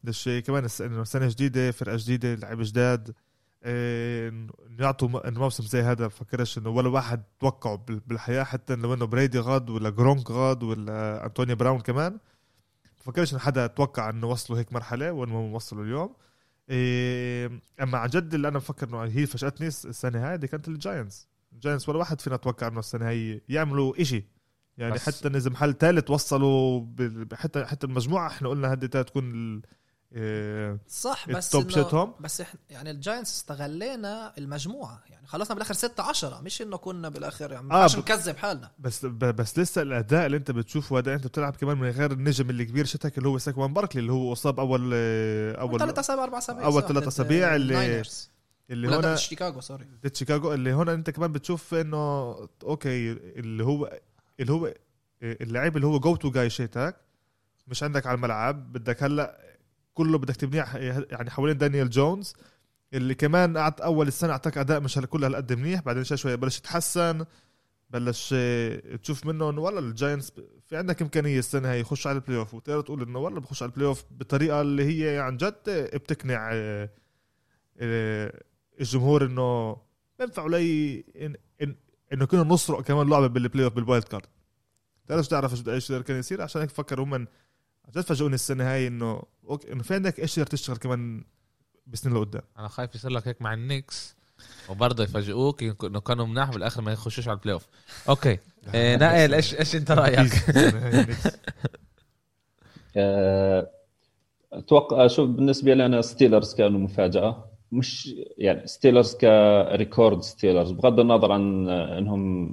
ليش كمان إنه سنة جديدة فرقة جديدة لعيبه جداد. إيه إنه يعطوا م- إنه موسم زي هذا بفكرش إنه ولا واحد توقعه بال- بالحياة حتى لو إنه بريدي غاد ولا جرونك غاد ولا أنطونيو براون كمان. بفكرش إنه حدا توقع إنه وصلوا هيك مرحلة وين ما وصلوا اليوم. إيه أما عن جد اللي أنا بفكر إنه هي فاجاتني السنة هاي دي كانت ال Giants ال Giants ولا واحد فينا توقع إنه السنة هي يعملوا إشي. يعني حتى اذا محل ثالث وصلوا حتى حتى المجموعة إحنا قلنا هدي تكون صح بس ال top شيتهم. بس إحنا يعني ال Giants استغلينا المجموعة يعني خلصنا بالآخر 6 10 مش إنه كنا بالآخر يعني آه، آه ب- نكذب حالنا بس بس لسه الأداء اللي أنت بتشوفه هذا أنت بتلعب كمان من غير النجم اللي كبير شتك اللي هو ساكوان باركلي اللي هو أصاب أول أول ثلاث اسابيع أربع اسابيع صح، ثلاث ضد أسابيع اللي-. اللي هنا ضد شيكاغو sorry ضد شيكاغو اللي هنا أنت كمان بتشوف إنه okay اللي هو اللي هو اللعيب اللي هو جو تو جاي شيتك مش عندك على الملعب بدك هلأ كله بدك تبنيه يعني حوالين دانيال جونز اللي كمان قعد أول السنة أعطاك أداء مش كل هالقد منيح بعدين شوي شوي بلش يتحسن بلش آه، تشوف منه إنه والله ال Giants في عندك إمكانية السنة هي يخش على ال play off وتقدر تقول إنه والله بخش على ال play off بطريقة اللي هي عن جد بتقنع آه، آه، الجمهور إنه بينفع علي إن إن إنه كنا نسرق كمان لعبة بال play off بال wild card تعرف تعرف إيش كان يصير؟ عشان هيك فكر هم عن جد فاجئوني السنة هاي إنه okay إنه في عندك إيش تقدر تشتغل كمان بسنين لقدام. أنا خايف يصير لك هيك مع ال Knicks وبرضه يفاجئوك إنه كانوا مناح بالآخر ما يخشوش على ال playoff okay إيه نائل إيش إيش أنت رأيك؟ آه، أتوقع شوف بالنسبة لي أنا ستيلرز كانوا مفاجأة. مش يعني ستيلرز ك record ستيلرز بغض النظر عن إنهم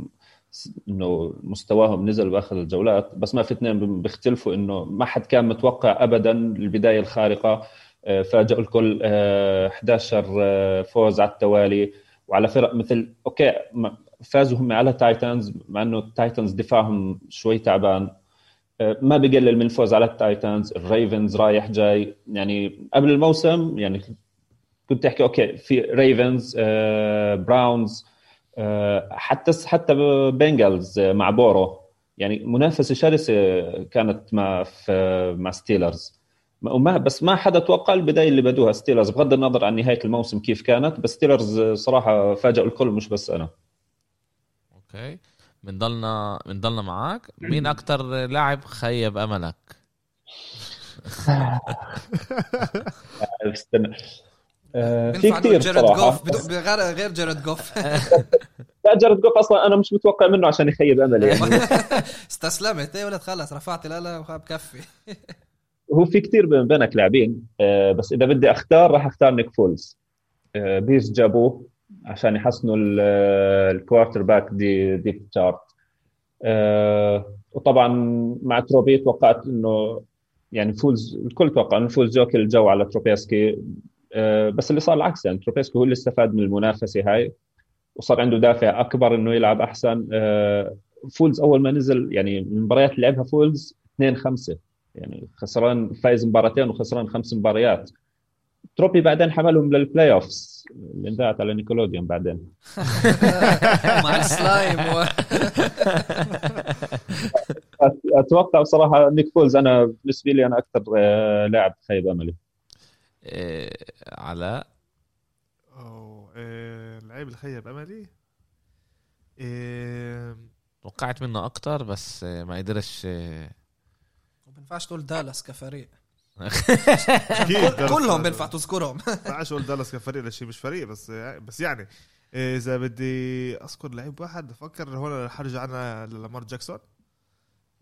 إنه مستواهم نزل بآخر الجولات بس ما في اثنين بيختلفوا إنه ما حد كان متوقع ابدا البدايه الخارقة. آه، فاجئوا الكل آه، 11 آه، فوز على التوالي. وعلى فرق مثل okay فازوا هم على تايتنز مع إنه التايتنز دفاعهم شوي تعبان. ما بقلل من الفوز على التايتنز. الريفنز رايح جاي. يعني قبل الموسم يعني كنت تحكي okay في ريفنز براونز. آه، حتى حتى بنجلز مع بورو. يعني منافسة شرسة كانت مع في مع ستيلرز وما بس ما حدا توقع البداية اللي بدوها ستيلرز بغض النظر عن نهاية الموسم كيف كانت بس ستيلرز صراحة فاجئوا الكل مش بس أنا. okay. بنضلنا بنضلنا معك مين أكتر لاعب خيب أملك؟ استنى. آه، في بينفع كثير جارد صراحة بغير غير جارد جوف. لا جارد جوف أصلا أنا مش متوقع منه عشان يخيب أملي. يعني استسلمت. إيه ولد خلص رفعت الاله بكفي هو في كثير بين- بينك لاعبين آه، بس إذا بدي أختار راح أختار نيك فولز. آه، بيرز جابوه عشان يحسنوا ال quarterback de- depth chart. وطبعا مع تروبي توقعت إنه يعني فولز الكل توقع إنه فولز ياكل الجو على تروبيسكي. آه، بس اللي صار العكس يعني تروبيسكي هو اللي استفاد من المنافسة هاي وصار عنده دافع أكبر إنه يلعب أحسن. آه، فولز أول ما نزل يعني المباريات اللي لعبها فولز 2 5 يعني خسران فايز مباراتين وخسران خمس مباريات. تروبي بعدين حملهم لل playoffs اللي انتهت على نيكولوديون بعدين. مع السلايم. أتوقع بصراحة نيك فولز أنا بالنسبة لي أنا أكثر آه، لاعب خيب أملي. علاء أو إيه اللعيب اللي خيب املي إيه توقعت منه أكتر بس ما قدرش ما بينفعش تقول دالاس كفريق. كلهم بينفع تذكرهم. ما ينفعش أقول دالاس كفريق لشيء مش فريق بس بس يعني إذا بدي أذكر لعيب واحد أفكر هون حرجع أنا للامار جاكسون.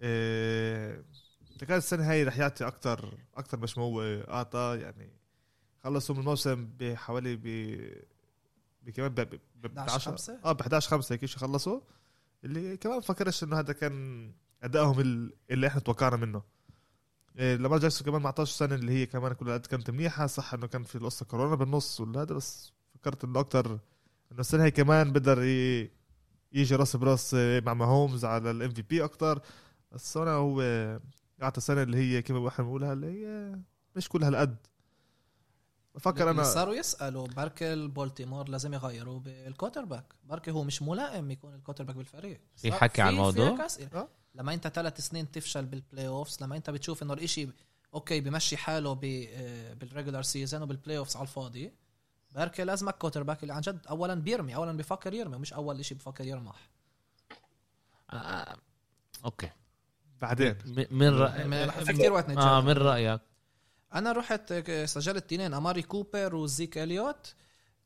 إيه كان السنة هاي رح يعطي أكثر أكثر مش ما هو اعطى يعني خلصوا من الموسم بحوالي ب بكمان ب ب- ب 11 10 5 آه ب 11 5 هيك شيء خلصوا. اللي كمان بفكرش إنه هذا كان أدائهم ال- اللي إحنا توقعنا منه. إيه لامار جاكسون كمان 19 سنة اللي هي كمان كل قد كانت منيحة صح إنه كان في القصة كورونا بالنص ولا هذا بس فكرت إنه أكثر إنه السنة هي كمان بقدر يجي راس براس مع ماهومز على ال MVP أكثر بس هو أعطى سنة اللي هي كما إحنا بنقولها اللي هي مش كل هالقد. بفكر أنا صاروا يسالوا بركي بالتيمور لازم يغيروا بال quarterback بركي هو مش ملائم يكون ال quarterback بالفريق. في حكي عن الموضوع؟ آه. لما انت ثلاث سنين تفشل بال playoffs لما انت بتشوف انه الإشي okay بمشي حاله ب- آه، بال regular season وبال playoffs على الفاضي بركي لازمك quarterback اللي عن جد اولا بيرمي اولا بيفكر يرمي مش أول إشي بيفكر يرمح. آه، okay. بعدين. من رأ... ما- في كتير وقت نتجاوب. آه من رأيك أنا رحت آه، سجلت اثنين أماري كوبر وزيك إليوت.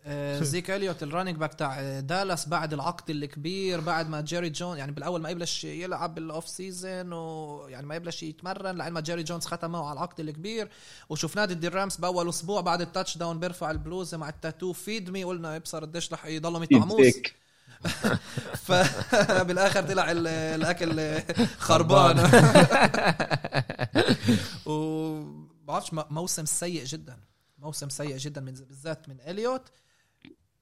آه، زيك إليوت ال running back تاع آه، دالاس بعد العقد الكبير بعد ما جيري جونز يعني بالأول ما يبلش يلعب بال off-season ويعني ما يبلش يتمرن لعين ما جيري جونز ختم معه على العقد الكبير. وشفناه ضد الرامز بأول أسبوع بعد ال touchdown بيرفع البلوزه مع ال tattoo. Feed me قلنا ابصر قديش رح يضلهم يطعموس فيك فبالاخر طلع ال- الأكل خربان. و بعرفش موسم سيء جدا. موسم سيء جدا من بالذات من إليوت.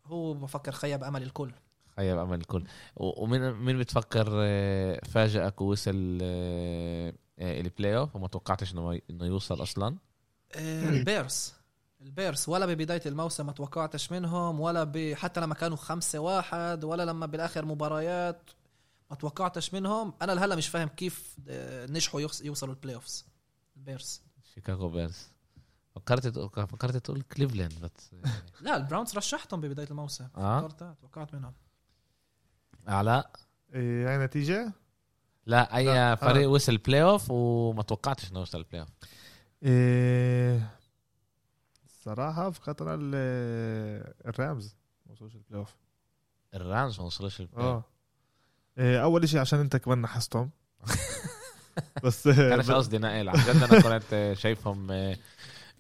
هو بفكر خيب أمل الكل. خيب أمل الكل. ومين مين بتفكر آه، فاجئك ووصل آه، آه، ال playoff وما توقعتش إنه إنه يوصل أصلا؟ البيرز. البيرز. ولا ببداية الموسم ما توقعتش منهم ولا ب... حتى لما كانوا خمسة واحد ولا لما بالآخر مباريات ما توقعتش منهم. أنا لهلا مش فاهم كيف نجحوا يوص- يوصلوا ال playoffs البيرز. شيكاغو بيرز. فكرت فكرت تقول كليفلاند بس لا البراونز رشحتهم ببداية الموسم. آه؟ توقعت توقعت منهم. علاء إيه هاي نتيجة؟ لا أي لا، فريق آه. وصل playoff وما توقعتش إنه يوصل ال playoff إيه الصراحه فكرت أنا الرامز ما وصلوش ال playoff الرامز ما وصلوش ال playoff آه. إيه أول شيء عشان أنت كمان نحستهم. بس كانش قصدي نقل. عن جد أنا كنت شايفهم آه، آه،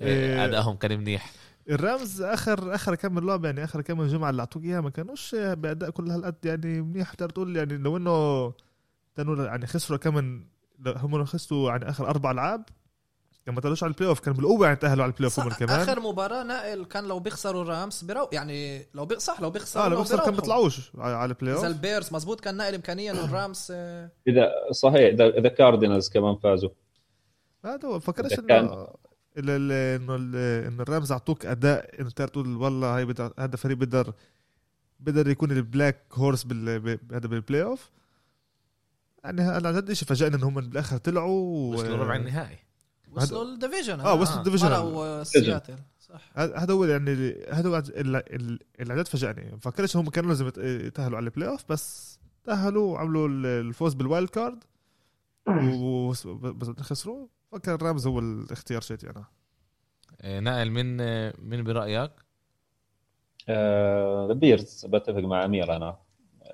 إيه. أدائهم كان منيح. الرامز آخر آخر كم لعبة يعني آخر كم جمعة اللي أعطوك إياها ما كانوش بأداء كل هالقد يعني منيح. تقدر تقول يعني لو إنه كانوا يعني خسروا كم من لو هم خسروا يعني آخر أربع ألعاب كان ما طلعوش على البلاي اوف كان بالقوة يعني تأهلوا على البلاي اوف هم كمان. آخر مباراة نائل كان لو بيخسروا الرامز بيرو يعني لو بي... صح لو بيخسروا آه لو بيخسر كان. بيطلعوش على على البلاي إذا اوف البيرز مزبوط كان نائل امكانيه انه الرامز آه، اذا صحيح اذا إذا كاردينالز كمان فازوا. هذا هو فكرش إنه إنه ال- انه الرامز أعطوك أداء انه تقدر تقول والله هاي بدر هذا فريق بقدر بقدر يكون ال black horse بال ب- هذا بال playoff يعني أنا عن جد شيء فاجئني إن هم بالآخر طلعوا وصلوا ربع النهائي. وصلوا ال division آه وصلوا ال division. مرقوا سياتل صح. هذا هو يعني هذا هو ال- ال- اللي عن جد فاجأني. فكرش هم كانوا لازم يت- يتأهلوا على ال playoff بس تأهلوا وعملوا ال- الفوز بال wild card و- بس خسروا فكان ال Rams هو الاختيار شيتي أنا. آه، نقل من آه، من برأيك؟ آه Bears بتفق مع أمير أنا.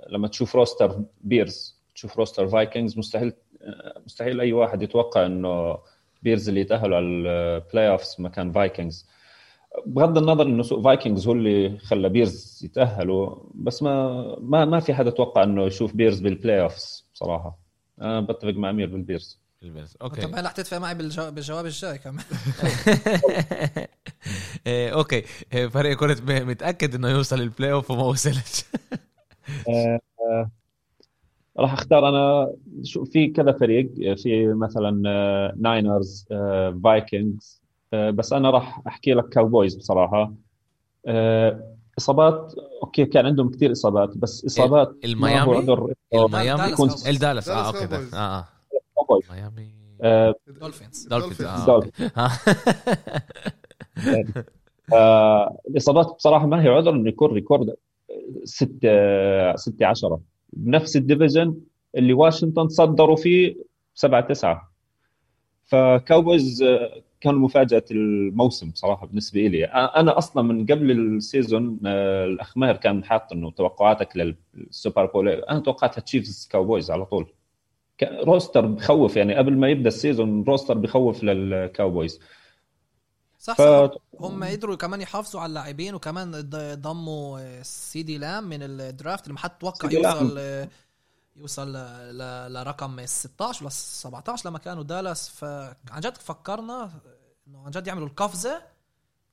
لما تشوف roster Bears تشوف roster Vikings مستحيل آه، مستحيل أي واحد يتوقع إنه Bears اللي يتأهلوا على ال playoffs مكان Vikings بغض النظر إنه سوء Vikings هو اللي خلى Bears يتأهلوا بس ما ما ما في حدا توقع إنه يشوف Bears بال playoffs بصراحه أنا بتفق مع أمير بال Bears. ال Bears okay. كمان رح تدفع معي بالجواب, بالجواب الجاي كمان؟ إيه، okay. إيه، فريق كنت متأكد إنه يوصل ال playoff وما وصلش. آه، آه، راح أختار أنا شو في كذا فريق في مثلا آه، Niners آه، Vikings آه، بس أنا راح أحكي لك Cowboys بصراحة آه، إصابات okay كان عندهم كثير إصابات بس إصابات ما الميامي؟ عذر الميامي. الدالاس آه okay ده. آه آه ميامي آه، Dolphins Dolphins آه. آه. آه، الإصابات بصراحة ما هي عذر إنه يكون record 6 6 10 بنفس ال division اللي واشنطن صدروا فيه 7 9 ف Cowboys آه، كانوا مفاجأة الموسم بصراحه بالنسبة لي آه، أنا أصلا من قبل ال season آه، الاخمار كان حاط إنه توقعاتك لل Super Bowl. أنا توقعتها Chiefs Cowboys على طول. كان roster بخوف يعني قبل ما يبدأ ال season roster بخوف لل Cowboys. صح ف... صح. هم قدروا كمان يحافظوا على اللاعبين وكمان ض- ضموا سيدي لام من ال draft اللي ما حد توقع. يوصل يوصل ل- ل- لرقم 16 ولا 17 لما كانوا دالاس. فعن جد فكرنا إنه عن جد يعملوا القفزة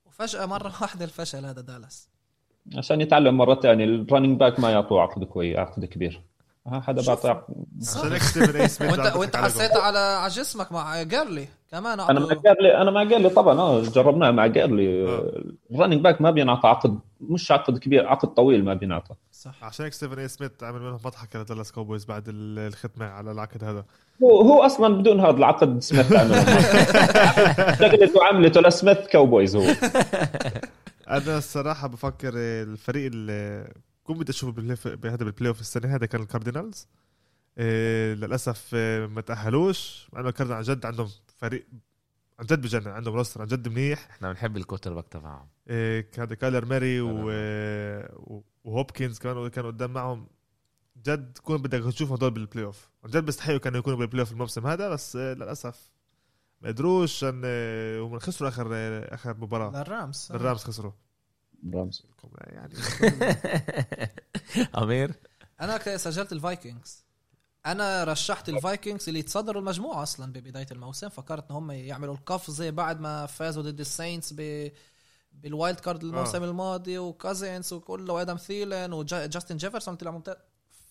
وفجأة مرة واحدة الفشل هذا دالاس. عشان يتعلم مرة ثانية ال running back ما يعطوه عقد كويس عقد كبير. ها حدا اي سميث وانت وانت. حسيت على على جسمك مع جيرلي كمان أنا مع جيرلي أنا مع جيرلي طبعا آه جربناه مع جيرلي. آه. الرننج باك ما بينعطى عقد مش عقد كبير عقد طويل ما بينعطى. صح. عشان هيك ستيفن اي سميث عمل منهم مضحكه لدالاس كوبويز بعد ال- الختمة على العقد هذا. هو هو أصلا بدون هذا العقد سميث عمله شغلته عملته لسميث كاوبويز هو. أنا الصراحة بفكر الفريق اللي كنت بدي أشوفه بال play- بهذا بال playoff السنة هذا كان ال Cardinals إيه للأسف إيه، ما تأهلوش. مع إنه ال Cardinals عن جد عندهم فريق عن جد بجنن عندهم roster عن جد منيح. إحنا بنحب ال quarterback تبعهم. إيه هذا كايلر ماري و... وهوبكنز كانوا كانوا قدام معهم. جد كون بدك تشوفهم هدول بال playoff عن جد بيستحقوا كانوا يكونوا بال playoff الموسم هذا بس آه، للأسف ما قدروش. هم خسروا آخر آخر مباراة. لل Rams. ال Rams خسروا. Rams. يعني أمير أنا سجلت ال Vikings أنا رشحت ال Vikings اللي تصدروا المجموعة أصلا ببداية الموسم فكرت إن هم يعملوا القفزه بعد ما فازوا ضد ال Saints ب بال wild card الموسم آه. الماضي وكازينز وكله وادم ثيلن وجاستن جيفرسون طلع ممتاز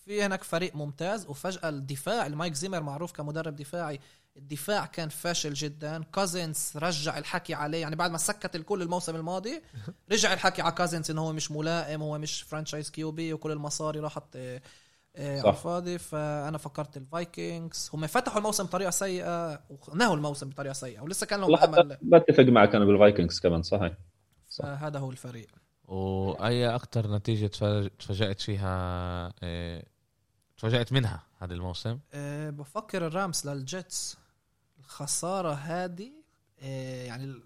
في هناك فريق ممتاز وفجأة الدفاع المايك زيمر معروف كمدرب دفاعي الدفاع كان فاشل جدا. كازينز رجع الحكي عليه. يعني بعد ما سكت الكل الموسم الماضي رجع الحكي على كازينز انه هو مش ملائم هو مش franchise QB وكل المصاري راحت آه، آه،. على الفاضي. فأنا فكرت ال Vikings هم فتحوا الموسم بطريقة سيئة ونهوا الموسم بطريقة سيئة ولسه كان لهم أمل. بتفق معك أنا بال Vikings كمان صحيح. صح. فهذا هو الفريق. وأي أكتر نتيجة تفاج- تفاجأت فيها إيه، تفاجأت منها هذا الموسم؟ أه بفكر ال Rams لل Jets. الخسارة هذه أه يعني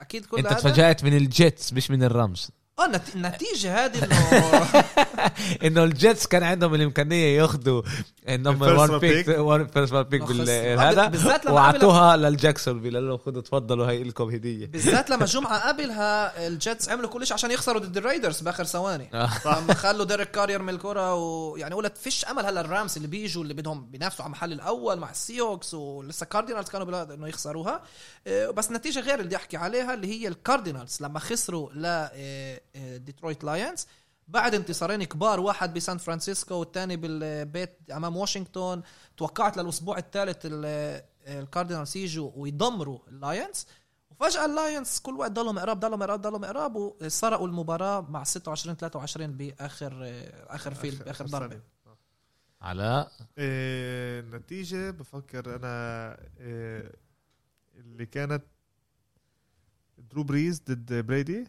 أكيد كل أنت هذا تفاجأت من ال Jets مش من ال Rams. آه النت- النتيجه هذه إنه إنه ال Jets كان عندهم الإمكانية ياخذوا ال number ال first 1 pick. pick first pick خس- بالهذا بالذات لما واعطوها للجاكسون قالوا لهم خذوا تفضلوا هي لكم هدية. بالذات لما جمعة قبلها ال Jets عملوا كل شيء عشان يخسروا ضد ال Raiders بآخر ثواني. آه. لما خلوا ديريك كار يرمي الكرة ويعني قلت فيش أمل هلا ال Rams اللي بيجوا اللي بدهم بينافسوا على المحل الأول مع ال Seahawks ولسه Cardinals كانوا إنه يخسروها. آه، بس نتيجة غير اللي بدي احكي عليها اللي هي ال Cardinals. لما خسروا ل ديترويت Lions بعد انتصارين كبار واحد بسان فرانسيسكو والثاني بالبيت أمام واشنطن. توقعت للأسبوع الثالث ال- ال Cardinals يجوا ويدمروا ال Lions. وفجأة ال Lions كل وقت ضلوا مقراب ضلوا مقراب ضلوا مقراب وسرقوا المباراة مع 26 23 بآخر آخر field باخر ضربة. علاء إيه النتيجة بفكر أنا إيه اللي كانت درو بريز ضد بريدي.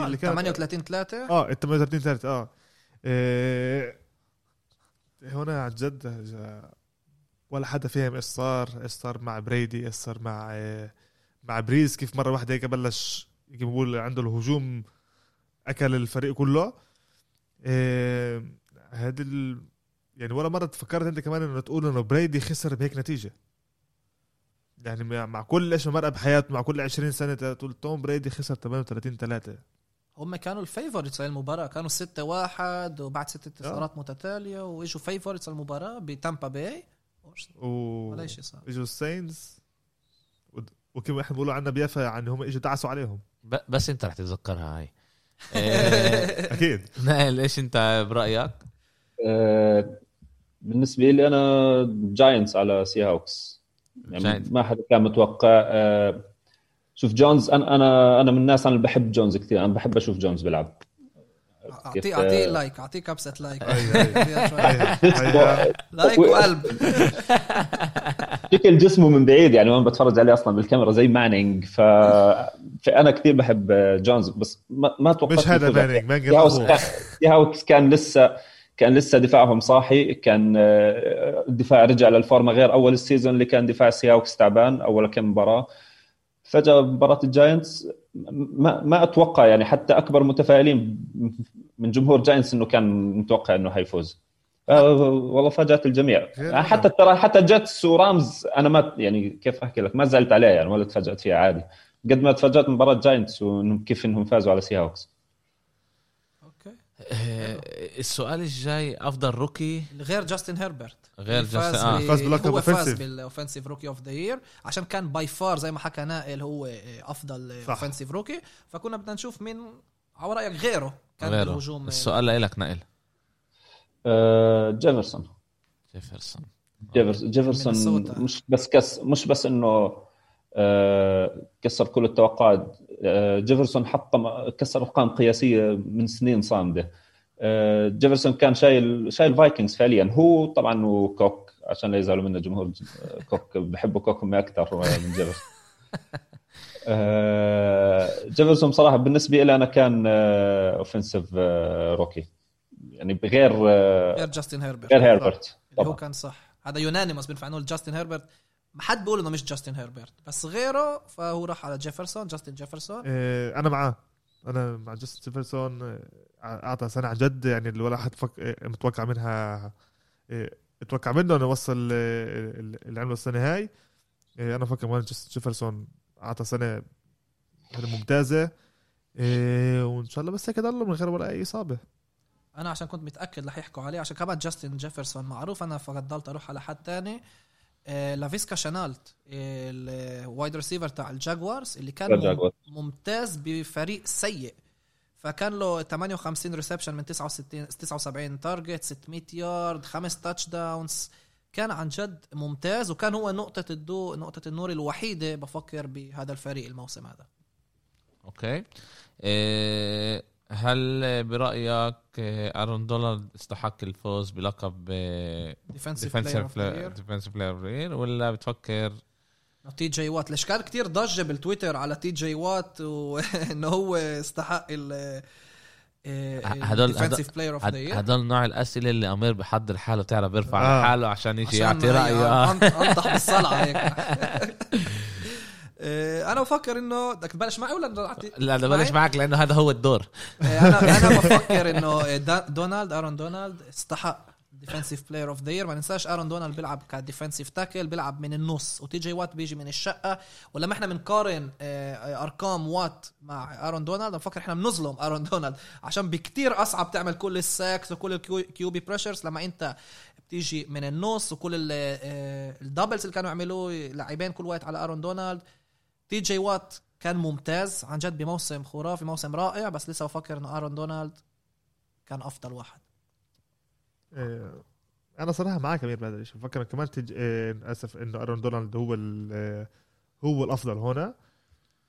هي اللي كانت 38 3 آه ال 38 3 آه. إيه هنا عن جد ولا حدا فهم إيش صار إيش صار مع بريدي إيش صار مع إيه مع بريز كيف مرة واحدة هيك بلش هيك بقول عنده الهجوم أكل الفريق كله. إيه هذا ال... يعني ولا مرة فكرت أنت كمان إنه تقول إنه بريدي خسر بهيك نتيجة. يعني مع كل إيش مرق بحياته مع كل 20 سنة تقول توم بريدي خسر 38 3 هم كانوا ال favorites للمباراة. كانوا 6 واحد وبعد ست انتصارات متتالية وإجوا favorites المباراة بتامبا باي. و ولا شيء صار. إجوا الساينز وكما إحنا بنقولوا عنا بيافا يعني هم إجوا دعسوا عليهم. ب- بس انت رح تتذكرها هاي. إيه، أكيد. نائل إيش انت برأيك؟ آه، بالنسبة لي أنا جاينتس على سي هاوكس يعني. ما حدا كان متوقع آه، شوف جونز أنا أنا أنا من الناس أنا اللي بحب جونز كثير أنا بحب أشوف جونز بيلعب. أعطيه أعطيه like أعطيه كبسة like like وقلب. شكل جسمه من بعيد يعني وأنا بتفرج عليه أصلا بالكاميرا زي مانينج. ف... فانا كثير بحب جونز بس ما, ما توقعت مش هذا. مانينج مانينج سي هاوكس. كان لسه كان لسه دفاعهم صاحي كان آه، الدفاع رجع للفورمة غير أول ال season اللي كان دفاع سي هاوكس تعبان أول كم مباراة. فجأة مباراة الجاينتس ما ما أتوقع يعني حتى أكبر متفائلين من جمهور جاينتس إنه كان متوقع إنه حيفوز. آه، والله فاجأت الجميع. يعني حتى ترى حتى جيتس ورامز أنا ما يعني كيف أحكي لك؟ ما زعلت عليه يعني ولا تفاجات فيها عادي. قد ما تفاجأت مباراة جاينتس وكيف إنهم فازوا على سي هاوكس إيه، السؤال الجاي أفضل rookie غير جاستن هيربرت غير جاستن- آه. ب- فاز هو فاز offensive. بال offensive rookie of the year عشان كان by far زي ما حكى نائل هو أفضل صح. offensive rookie فكنا بدنا نشوف مين على رأيك غيره كان غيره بالهجوم السؤال لك نائل آه، جيفرسون جيفرسون جيفرس- جيفرسون مينيسوتا. مش بس كس مش بس إنه آه، كسر كل التوقعات. آه، جيفرسون حطم كسر أرقام قياسية من سنين صامدة. آه، جيفرسون كان شايل شايل فايكنجز فعليا. هو طبعا وكوك عشان لا يزعلوا منا جمهور كوك. بحبوا كوك هم أكثر من جيفرسون. آه، جيفرسون بصراحه بالنسبة لي أنا كان offensive rookie يعني بغير آه، غير جاستن هيربرت. غير هيربرت هو كان صح. هذا unanimous بينفع نقول جاستن هيربرت ما حد بيقول إنه مش جاستن هيربرت بس غيره فهو راح على جيفرسون جاستن جيفرسون. إيه، أنا معاه. أنا مع جاستن جيفرسون إيه، أعطى سنه عن جد يعني اللي ولا حد فك... إيه، متوقع منها أتوقع منه إنه وصل اللي عمله السنة هاي أنا بفكر كمان جاستن جيفرسون أعطى سنه يعني ممتازة. وإن شاء الله بس هيك ضله من غير ولا أي إصابة. أنا عشان كنت متأكد رح يحكوا عليه عشان كمان جاستن جيفرسون معروف أنا فضلت أروح على حد تاني. آه، لافيسكا شينولت ال wide receiver تاع الجاكوارز اللي كان. ممتاز بفريق سيء. فكان له 58 reception من 69 79 target 600 يارد خمس touchdowns كان عن جد ممتاز وكان هو نقطة الضوء نقطة النور الوحيدة بفكر بهذا الفريق الموسم هذا. okay إيه، هل برأيك ارون دونالد استحق الفوز بلقب defensive player of defensive player of the ولا بتفكر تي جي وات ليش كان كتير ضجة بالتويتر على تي جي وات وانه هو استحق ال هدول- defensive player of the هد- year هدول نوع الأسئلة اللي أمير بحضر حاله تعرف بيرفع آه. حاله عشان يجي يعطي رأيه آه. أنطح بالصلعة هيك أنا بفكر إنه بدك تبلش معي ولا اعطي لا بدي بلش معي؟ معك لأنه هذا هو الدور. آه، أنا أنا بفكر إنه دا- دونالد آرون دونالد استحق defensive player of the year ما ننساش آرون دونالد بيلعب ك defensive tackle بيلعب من النص وتي جي وات بيجي من الشقة. ولما إحنا بنقارن آه، أرقام وات مع آرون دونالد؟ بفكر إحنا بنظلم آرون دونالد عشان بكتير أصعب تعمل كل ال sacks وكل ال QB pressures لما أنت بتيجي من النص وكل ال- آه، ال doubles اللي كانوا يعملوه لاعبين كل وقت على آرون دونالد. تي جي وات كان ممتاز عن جد بموسم خرافي موسم رائع بس لسه بفكر إنه آرون دونالد كان أفضل واحد. إيه، أنا صراحة معك امير بهذا الشيء بفكر كمان تج... إيه، اسف إنه آرون دونالد هو ال... إيه، هو الأفضل هنا.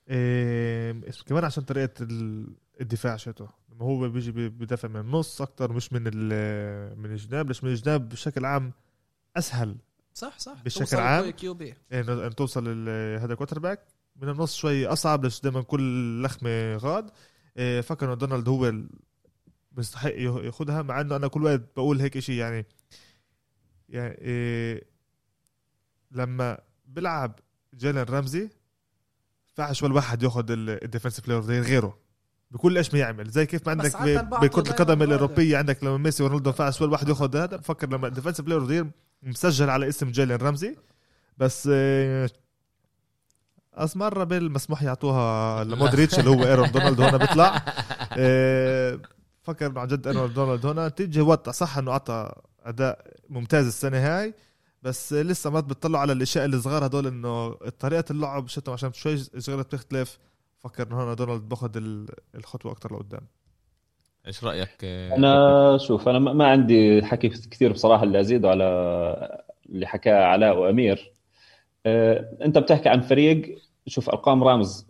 إيه، كمان عشان طريقة ال- الدفاع شتو لما هو بيجي بي- بيدافع من النص أكتر مش من ال... من الجناب ليش من الجناب؟ بشكل عام أسهل صح صح. بشكل عام؟ انه ان توصل ل- هذا quarterback من النص شوي أصعب ليش دائما كل لخمة غاد. إيه، فكر إنه دونالد هو ال- بيستحق ياخ- ياخدها مع إنه أنا كل وقت بقول هيك شيء يعني يعني إيه لما بلعب جيلن رمزي فعش ولا واحد ياخذ ال defensive player غيره. بكل إيش ما يعمل. زي كيف ما عندك عادة ب- بعطوا بكرة دايماً القدم. الأوروبية عندك لما ميسي ورونالدو فعش ولا واحد ياخذ هذا بفكر لما ال defensive player مسجل على اسم جيلن رمزي. بس آه، أص مرة بالمسموح يعطوها لمودريتش اللي هو إيرون دونالد هون بيطلع. إيه، فكر عن جد إيرون دونالد هون تيجي وقت صح إنه أعطى أداء ممتاز السنة هاي بس لسه مرات بتطلعوا على الأشياء الصغار هدول إنه طريقة اللعب شتهم عشان شوي صغيره بتختلف. فكر إنه هون دونالد باخذ ال- الخطوة أكثر لقدام. إيش رأيك؟ أنا شوف أنا ما ما عندي حكي كثير بصراحة اللي أزيده على اللي حكاه علاء وأمير. آه، أنت بتحكي عن فريق شوف أرقام رامز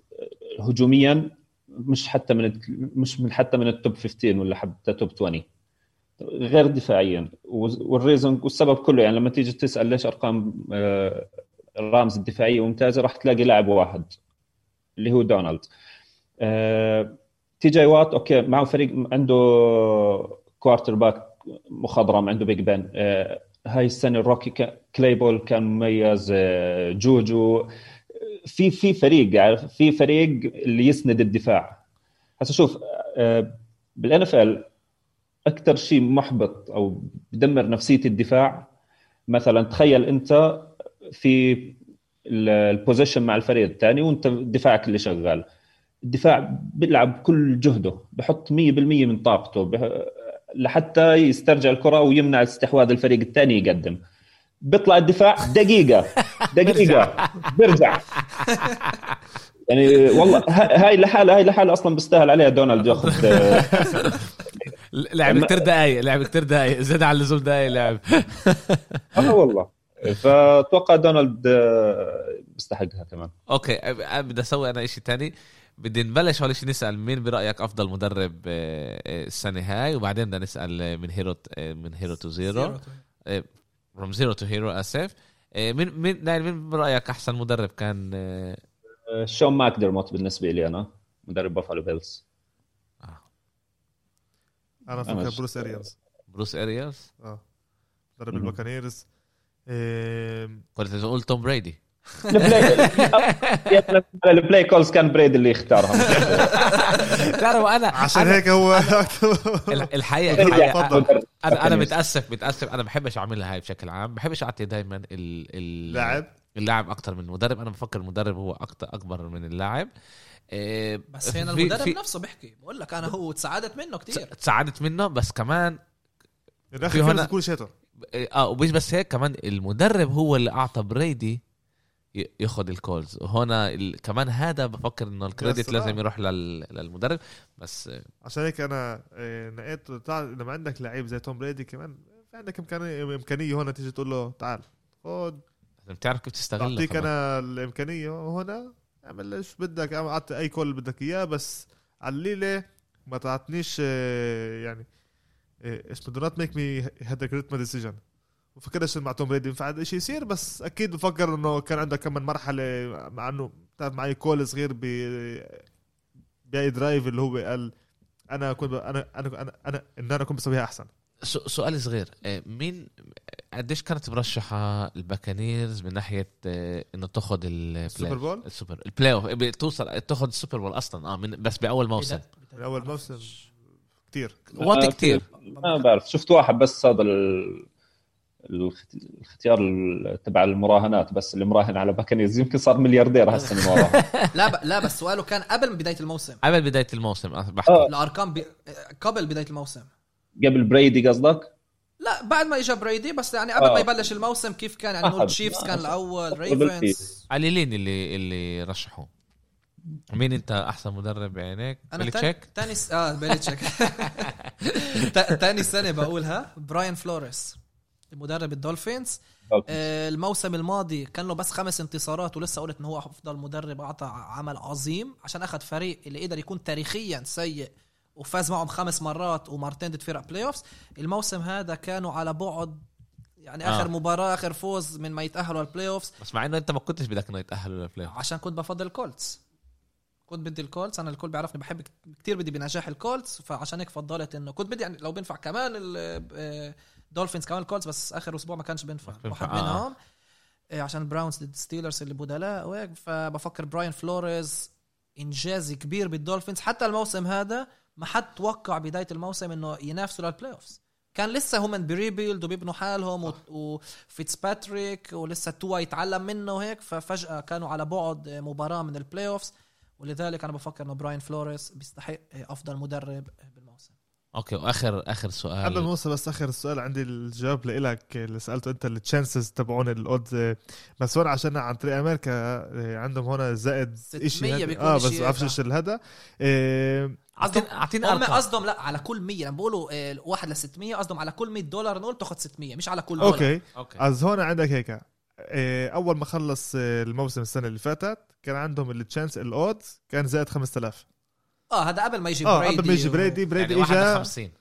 آه، هجوميا مش حتى من مش من حتى من ال top 15 ولا حتى top 20 غير دفاعيا. وال reason والسبب كله يعني لما تيجي تسأل ليش أرقام آه، رامز الدفاعية ممتازة راح تلاقي لاعب واحد اللي هو دونالد. آه، تي جاي وات okay معه فريق عنده quarterback مخضرم عنده بيج آه، هاي السنة ال rookie كليبول كان مميز جوجو. في في فريق عارف؟ في فريق اللي يسند الدفاع. هسه شوف بال NFL أكثر شيء محبط أو بدمر نفسية الدفاع مثلا تخيل أنت في ال possession مع الفريق الثاني وأنت دفاعك اللي شغال. الدفاع بيلعب كل جهده بحط 100% من طاقته. لحتى يسترجع الكرة ويمنع استحواذ الفريق الثاني يقدم. بيطلع الدفاع دقيقة. دقيقة. بيرجع يعني والله هاي لحالها هاي لحالها أصلا بيستاهل عليها دونالد ياخذ. لعب كتير دقايق لعب كتير دقايق. زاد على اللزوم دقايق لعب. آه والله. فأتوقع دونالد آه، بيستحقها كمان. okay بدي أسوي أنا إشي تاني. بدي نبلش أول شيء نسأل مين برأيك أفضل مدرب آه، آه، السنة هاي؟ وبعدين بدنا نسأل من hero من hero to zero. from zero to hero اسف آه، مين مين نايل مين برايك أحسن مدرب كان آه، آه، شون ماكدرموت بالنسبة لي أنا مدرب بافالو بيلز أنا أنا فكر بروس أريانز. بروس ارياس آه. مدرب. الباكانيرز. إيه، كنت تقول توم بريدي. ال play ال play calls كان بريد اللي اختارها تعرف أنا عشان هيك هو ال- الحقيقة. أنا أنا. متاسف متأسف. أنا بحبش أعملها هاي بشكل عام. بحبش أعطي دائما ال ال لاعب. اللاعب أكتر من المدرب أنا بفكر المدرب هو أكتر أكبر من اللاعب. إيه، بس هنا المدرب في- نفسه بيحكي. بقول لك أنا هو تساعدت منه كتير. تساعدت منه بس كمان في هنا- كل شيء. إيه، آه ومش بس هيك كمان المدرب هو اللي أعطى بريدي ياخذ ال calls وهنا ال... كمان هذا بفكر إنه ال credit. لازم يروح لل... للمدرب بس آه، عشان هيك أنا إيه، نقيت لما عندك لعيب زي توم بريدي كمان في عندك امكانيه إمكانية هون تيجي تقول له تعال خد لازم تعرف كيف تستغله بعطيك كمان. أنا الإمكانية وهنا اعمل إيش بدك أعطي أي call بدك إياه بس الليلة ما تعطنيش آه، يعني آه، اسمه دو نوت ميك مي هاد جريت ما ديسيجن وفكرش مع توم بريدي. ينفع هذا الشيء يصير؟ بس أكيد بفكر إنه كان عنده كم من مرحلة مع إنه بتعرف معي كول صغير ب باي درايف اللي هو قال أنا كنت أنا أنا أنا أنا إن أنا كنت بسويها أحسن. سؤال صغير. آه، مين قديش كانت مرشحة الباكانيرز من ناحية آه، إنه تاخذ السوبر بول؟ السوبر البلاي اوف توصل تاخذ ال Super Bowl أصلا. آه من بس بأول موسم. من اول موسم. كتير. وقت كتير. ما بعرف. شفت واحد بس هذا ال- الاختيار ال- تبع المراهنات بس اللي مراهن على باكنيز يمكن صار ملياردير هسه من وراها. لا ب... لا بس سؤاله كان قبل بداية الموسم. قبل بداية الموسم آه، بحكي. آه. الأرقام ب... قبل بداية الموسم. قبل بريدي قصدك؟ لا بعد ما اجى بريدي بس يعني قبل آه. ما يبلش الموسم كيف كان يعني أخذ. تشيفز كان آه. الأول ريفنز قليلين اللي اللي رشحوه. مين أنت أحسن مدرب بعينيك؟ أنا بيلتشيك تاني س... آه بيلتشيك تا- تاني سنة بقولها براين فلوريس. مدرب الدولفينز. آه، الموسم الماضي كان له بس خمس انتصارات ولسه قلت انه هو أفضل مدرب اعطى عمل عظيم عشان أخذ فريق اللي قدر يكون تاريخيا سيء وفاز معهم خمس مرات ومرتين ضد فرق playoffs الموسم هذا كانوا على بعد يعني آخر آه. مباراة آخر فوز من ما يتأهلوا ال playoffs بس مع إنه أنت ما كنتش بدك إنه يتأهلوا لل playoff. عشان كنت بفضل الكولتس. كنت بدي الكولتس. أنا الكل بيعرفني بحب كتير بدي بنجاح الكولتس فعشان هيك فضلت إنه كنت بدي يعني لو بينفع كمان الدولفينز كمان الكولتس بس آخر أسبوع ما كانش بينفع. واحد آه. منهم آه، عشان براونز ضد ستيلرز اللي بدلاء وهيك فبفكر براين فلوريز انجاز كبير بالدولفينز. حتى الموسم هذا ما حد توقع بداية الموسم إنه ينافسوا لل playoffs كان لسه هم ب rebuild وبيبنوا حالهم و- وفيتس باتريك ولسه توا يتعلم منه وهيك. ففجأة كانوا على بعد مباراة من ال playoffs ولذلك أنا بفكر إنه براين فلوريس بيستحق أفضل مدرب بالموسم okay واخر آخر قبل سؤال ما نوصل بس آخر السؤال عندي الجواب لإلك اللي سألته أنت ال chances تبعون ال odds بس هون عشان عن طريق أمريكا آه، عندهم هون زائد 600 شيء آه بس هيك. بعرفش إيش الهذا آه، اعطينا اعطينا هم أرقام. قصدهم لا على كل 100 لما بيقولوا آه، واحد ل 600 قصدهم على كل 100 دولار نقول تاخذ 600 مش على كل دولار. okay. okay. as هون عندك هيك. أول ما خلص الموسم السنة اللي فاتت كان عندهم ال chance ال odds كان زائد 5000 آه هذا قبل ما يجي آه بريدي قبل ما يجي بريدي بريدي يعني واحد اجى 50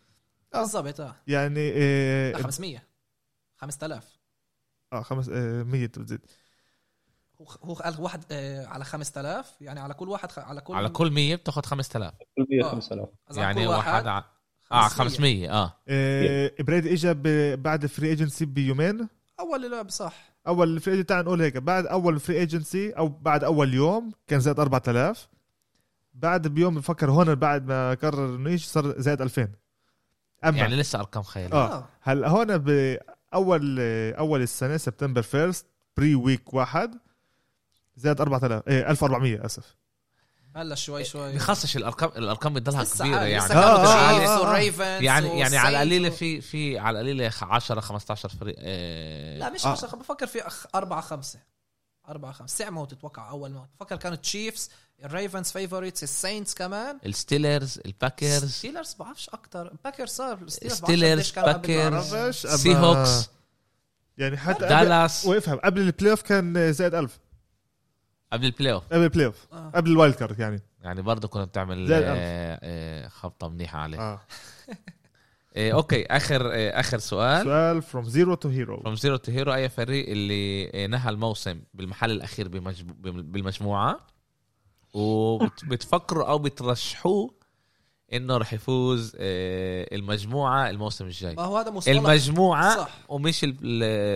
بالضبط آه. يعني لا آه 500 5000 آه خمس آه 100 بتزيد هو هو قال واحد آه، على 5000 يعني على كل واحد خ- على كل على كل 100 بتاخذ 5000 كل 100 آه. 5000 قصدي على يعني كل واحد ع... آه 500 آه. آه بريدي اجى ب- بعد free agency بيومين؟ أول لعب صح أول free agency تعال نقول هيك بعد أول free agency أو بعد أول يوم كان زائد 4000 بعد بيوم بفكر هون بعد ما قرر إنه يجي صار زائد 2000 أما يعني لسه أرقام خيالية. آه. هلا هون باول أول السنة سبتمبر فيرست بري ويك واحد زاد 4000 إيه 1400 آسف. هلا شوي شوي. بخصش الأرقام الأرقام بتضلها كبيرة يعني. آه، آه، آه، آه. يعني يعني على القليلة في في على القليلة 10 15 فريق. آه. لا مش آه. عشرة بفكر في أخ... أربعة خمسة. أربعة خمسة. سعموا تتوقع أول ما بفكر كانوا تشيفز الريفنز فيفوريتس الساينتس كمان. الستيلرز الباكرز ستيلرز بعرفش أكتر. باكر صار ستيلرز باكرز، Seahawks يعني حتى دالاس وافهم قبل ال playoff كان زائد 1000 قبل ال playoff قبل ال playoff آه. قبل ال wild card يعني. يعني برضه كنت بتعمل آه. آه خبطة منيحة عليه. آه. آه أوكي. آخر آه آخر سؤال. سؤال from zero to hero from zero to hero أي فريق اللي آه، نهى الموسم بالمحل الأخير بمجمو... بالمجموعة؟ وبتفكروا أو بترشحوه إنه رح يفوز آه، المجموعة الموسم الجاي. ما هو هذا مصطلح. المجموعة صح. ومش ال-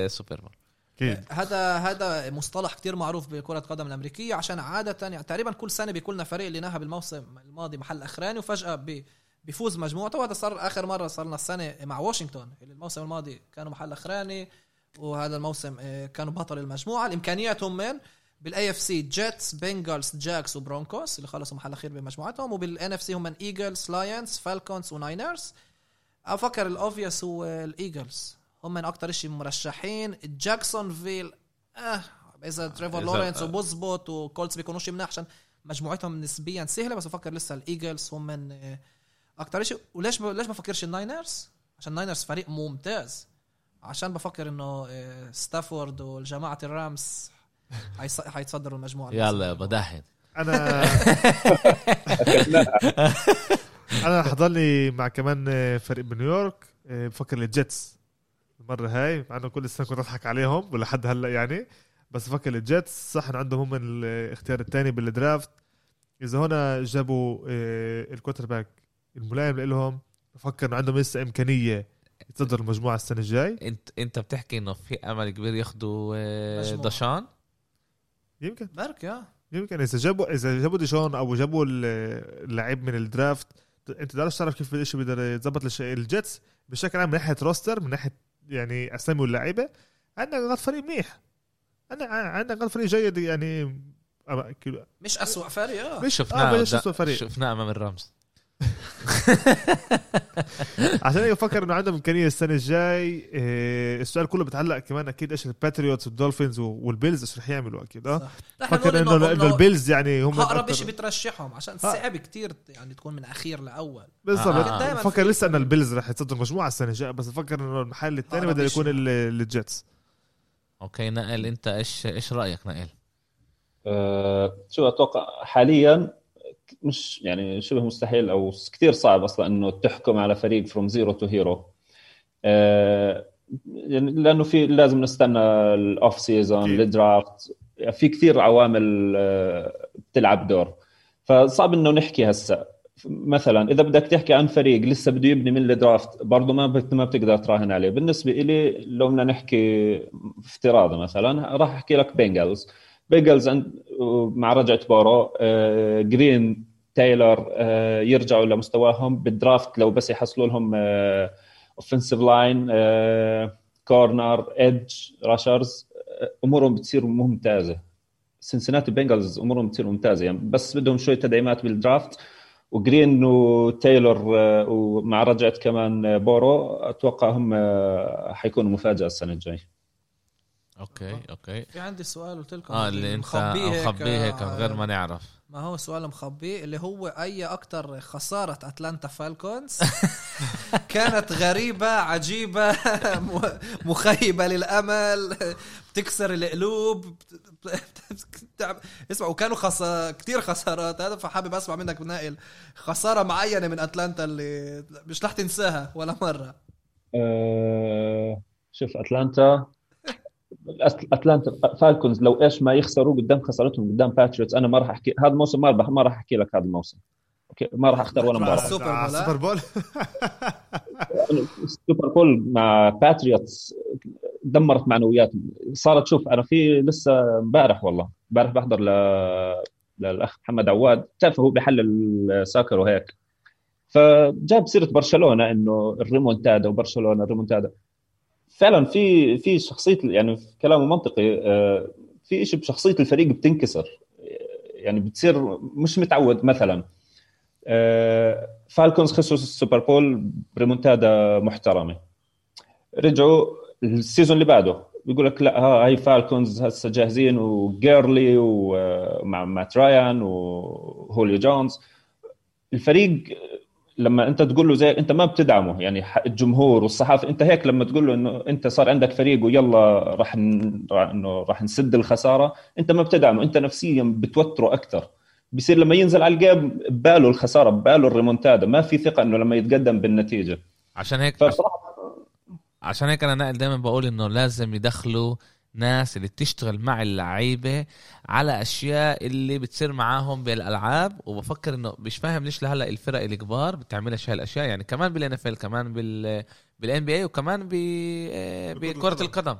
ال Super Bowl. أكيد. هذا هذا مصطلح كتير معروف بكرة القدم الأمريكية عشان عادة يعني تقريبا كل سنة بيكون لنا فريق اللي نهى بالموسم الماضي محل أخراني وفجأة بي بيفوز مجموعته وهذا صار آخر مرة صار لنا السنة مع واشنطن اللي الموسم الماضي كانوا محل أخراني وهذا الموسم آه، كانوا بطل المجموعة. الإمكانيات هم من بال AFC Jets Bengals Jags و Broncos اللي خلصوا محل اخير بمجموعتهم وبال NFC هم Eagles Lions Falcons و Niners أفكر الاوفيس هو الايجلز هم من أكتر شيء مرشحين. جاكسون فيل آه إذا تريفور إذا- لورنس وبوزبوت وكولتس بيكونوش مناح عشان مجموعتهم نسبيا سهلة بس بفكر لسه الايجلز هم من آه، أكتر شيء وليش ب... ليش بفكرش الناينرز عشان الناينرز فريق ممتاز. عشان بفكر إنه آه، ستافورد والجماعة الرامز حيتصدروا المجموعة يلا يا بداهن أنا أنا حضلني مع كمان فريق بنيويورك بفكر ال Jets المرة هاي مع إنه كل سنه كنت أضحك عليهم ولحد هلأ يعني. بس بفكر ال Jets صح عندهم هم الاختيار الثاني بال draft. إذا هنا جابوا آه، ال quarterback الملائم لهم بفكر إنه عندهم لسه إمكانية يتصدروا المجموعة السنة الجاي. انت أنت بتحكي إنه في أمل كبير ياخذوا آه،. Deshaun يمكن. برك يا. يمكن. إذا جابوا إذا جابوا Deshaun أو جابوا ال- اللعيب من ال draft أنت تعرفش تعرف كيف الشيء بيقدر يتظبط ال Jets؟ بشكل عام من ناحية roster من ناحية يعني أسامي واللعيبة عندنا غاد فريق منيح. عندنا عندنا غاد فريق جيد يعني مش أسوأ فريق آه. مش شفناه آه مش أسوأ فريق. شفناه أمام ال Rams. عشان هيك بفكر إنه عندهم إمكانية السنة الجاي إيه السؤال كله بتعلق كمان أكيد إيش ال Patriots وال Dolphins وال Bills إيش رح يعملوا أكيد آه؟ فكر إنه انه ال Bills يعني هم اقرب شيء بترشحهم عشان صعب كتير يعني تكون من أخير لأول. بالضبط. آه، آه. بفكر لسه ان ال Bills رح يتصدر مجموعة السنة الجاية بس بفكر إنه المحل الثاني بده يكون ال Jets أوكي نقل أنت إيش إيش رأيك نقل آه، شو أتوقع حاليا مش يعني شبه مستحيل أو كثير صعب أصلا إنه تحكم على فريق from zero to hero لأنه في لازم نستنى ال off season. ال draft في كثير عوامل آه، بتلعب دور. فصعب إنه نحكي هسه. مثلا إذا بدك تحكي عن فريق لسه بده يبني من ال draft برضه ما ما بتقدر تراهن عليه. بالنسبة لي لو بدنا نحكي افتراضي مثلا راح أحكي لك Bengals Bengals عند مع رجعة بورو آه، Green Tyler آه، يرجعوا لمستواهم بال draft لو بس يحصلوا لهم offensive line corner edge rushers أمورهم بتصير ممتازة. Cincinnati Bengals أمورهم بتصير ممتازة. يعني بس بدهم شوية تدعيمات بال draft و Green و Tyler آه، ومع رجعة كمان بورو أتوقع هم حيكونوا مفاجأة السنة الجاية. أوكي أوكي. في عندي سؤال قلت لكم آه اللي أنت مخبية هيك من غير ما نعرف. ما هو سؤال مخبيه اللي هو أي أكتر خسارة أتلانتا Falcons كانت غريبة عجيبة مخيبة للأمل بتكسر القلوب اسمع وكانوا خص... كثير خسارات هذا فحابب أسمع منك نائل. خسارة معينة من أتلانتا اللي مش رح تنساها ولا مرة. أه... شوف أتلانتا أتلانتا Falcons لو إيش ما يخسروا قدام خسارتهم قدام Patriots أنا ما راح احكي هذا الموسم ما راح ما راح أحكي لك هذا الموسم. أوكي؟ ما راح أختار ولا مباراة. ال Super Bowl ال Super Bowl. ال Super Bowl مع Patriots دمرت معنوياتهم. صارت شوف أنا في لسه امبارح والله امبارح بحضر ل... للأخ محمد عواد. بتعرف هو بيحلل soccer وهيك. فجاب سيرة برشلونة إنه الريمونتادا وبرشلونة الريمونتادا. فعلا في في شخصية يعني كلامه منطقي آه، في شيء بشخصية الفريق بتنكسر يعني بتصير مش متعود مثلا. آه، Falcons خسروا ال Super Bowl بريمونتادا محترمة. رجعوا ال season اللي بعده بيقول لك لا هاي Falcons هسه جاهزين و Gurley ومع مات رايان وهوليو جونز الفريق لما انت تقول له زي انت ما بتدعمه يعني الجمهور والصحافة انت هيك لما تقول له انه انت صار عندك فريق ويلا راح انه راح نسد الخسارة انت ما بتدعمه انت نفسيا بتوتره أكثر بصير لما ينزل على ال game بباله الخسارة بباله الريمونتادا ما في ثقة إنه لما يتقدم بالنتيجة عشان هيك. عشان هيك أنا نائل دائما بقول إنه لازم يدخلوا ناس اللي بتشتغل مع اللعيبة على أشياء اللي بتصير معاهم بالألعاب وبفكر إنه مش فاهم ليش لهلأ الفرق الكبار بتعملش هاي الاشياء يعني كمان بال NFL كمان بال بال NBA وكمان بكرة القدم.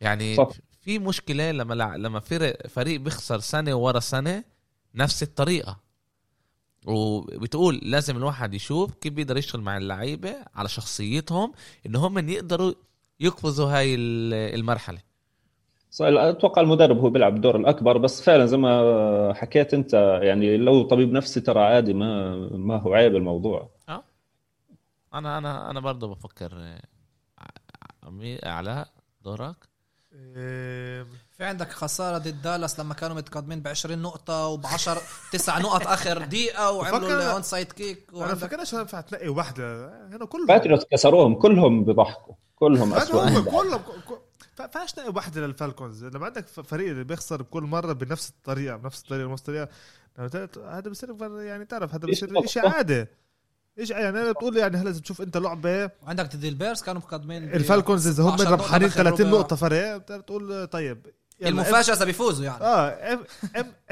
يعني صح. في مشكلة لما لما فرق فريق بيخسر سنة ورا سنة نفس الطريقة. وبتقول لازم الواحد يشوف كيف بيقدر يشتغل مع اللعيبة على شخصيتهم ان هم يقدروا يقفزوا هاي المرحلة. أتوقع المدرب هو بيلعب الدور الأكبر بس فعلا زي ما حكيت أنت يعني لو طبيب نفسي ترى عادي ما ما هو عيب الموضوع. آه. أنا أنا أنا برضه بفكر علاء دورك. في عندك خسارة ضد دالاس لما كانوا متقدمين ب 20 نقطة وب 10 9 نقط آخر دقيقة وعملوا ال onside kick أنا فكرش ينفع تلاقي واحدة هنا كلهم. باتريوت كسروهم كلهم بضحكوا كلهم اسوء كلهم فاش تلاقي واحدة للفالكونز لما عندك فريق اللي بيخسر كل مرة بنفس الطريقة بنفس الطريقة بنفس الطريقة هذا بصير يعني تعرف هذا بصير شيء عادي. إيش يعني أنا بتقول يعني هلا تشوف أنت لعبه عندك ضد البيرز كانوا مقدمين الفالكونز إذا هم ربحانين 30 نقطة فرق بتقول طيب. المفاجأة اذا بيفوزوا يعني. آه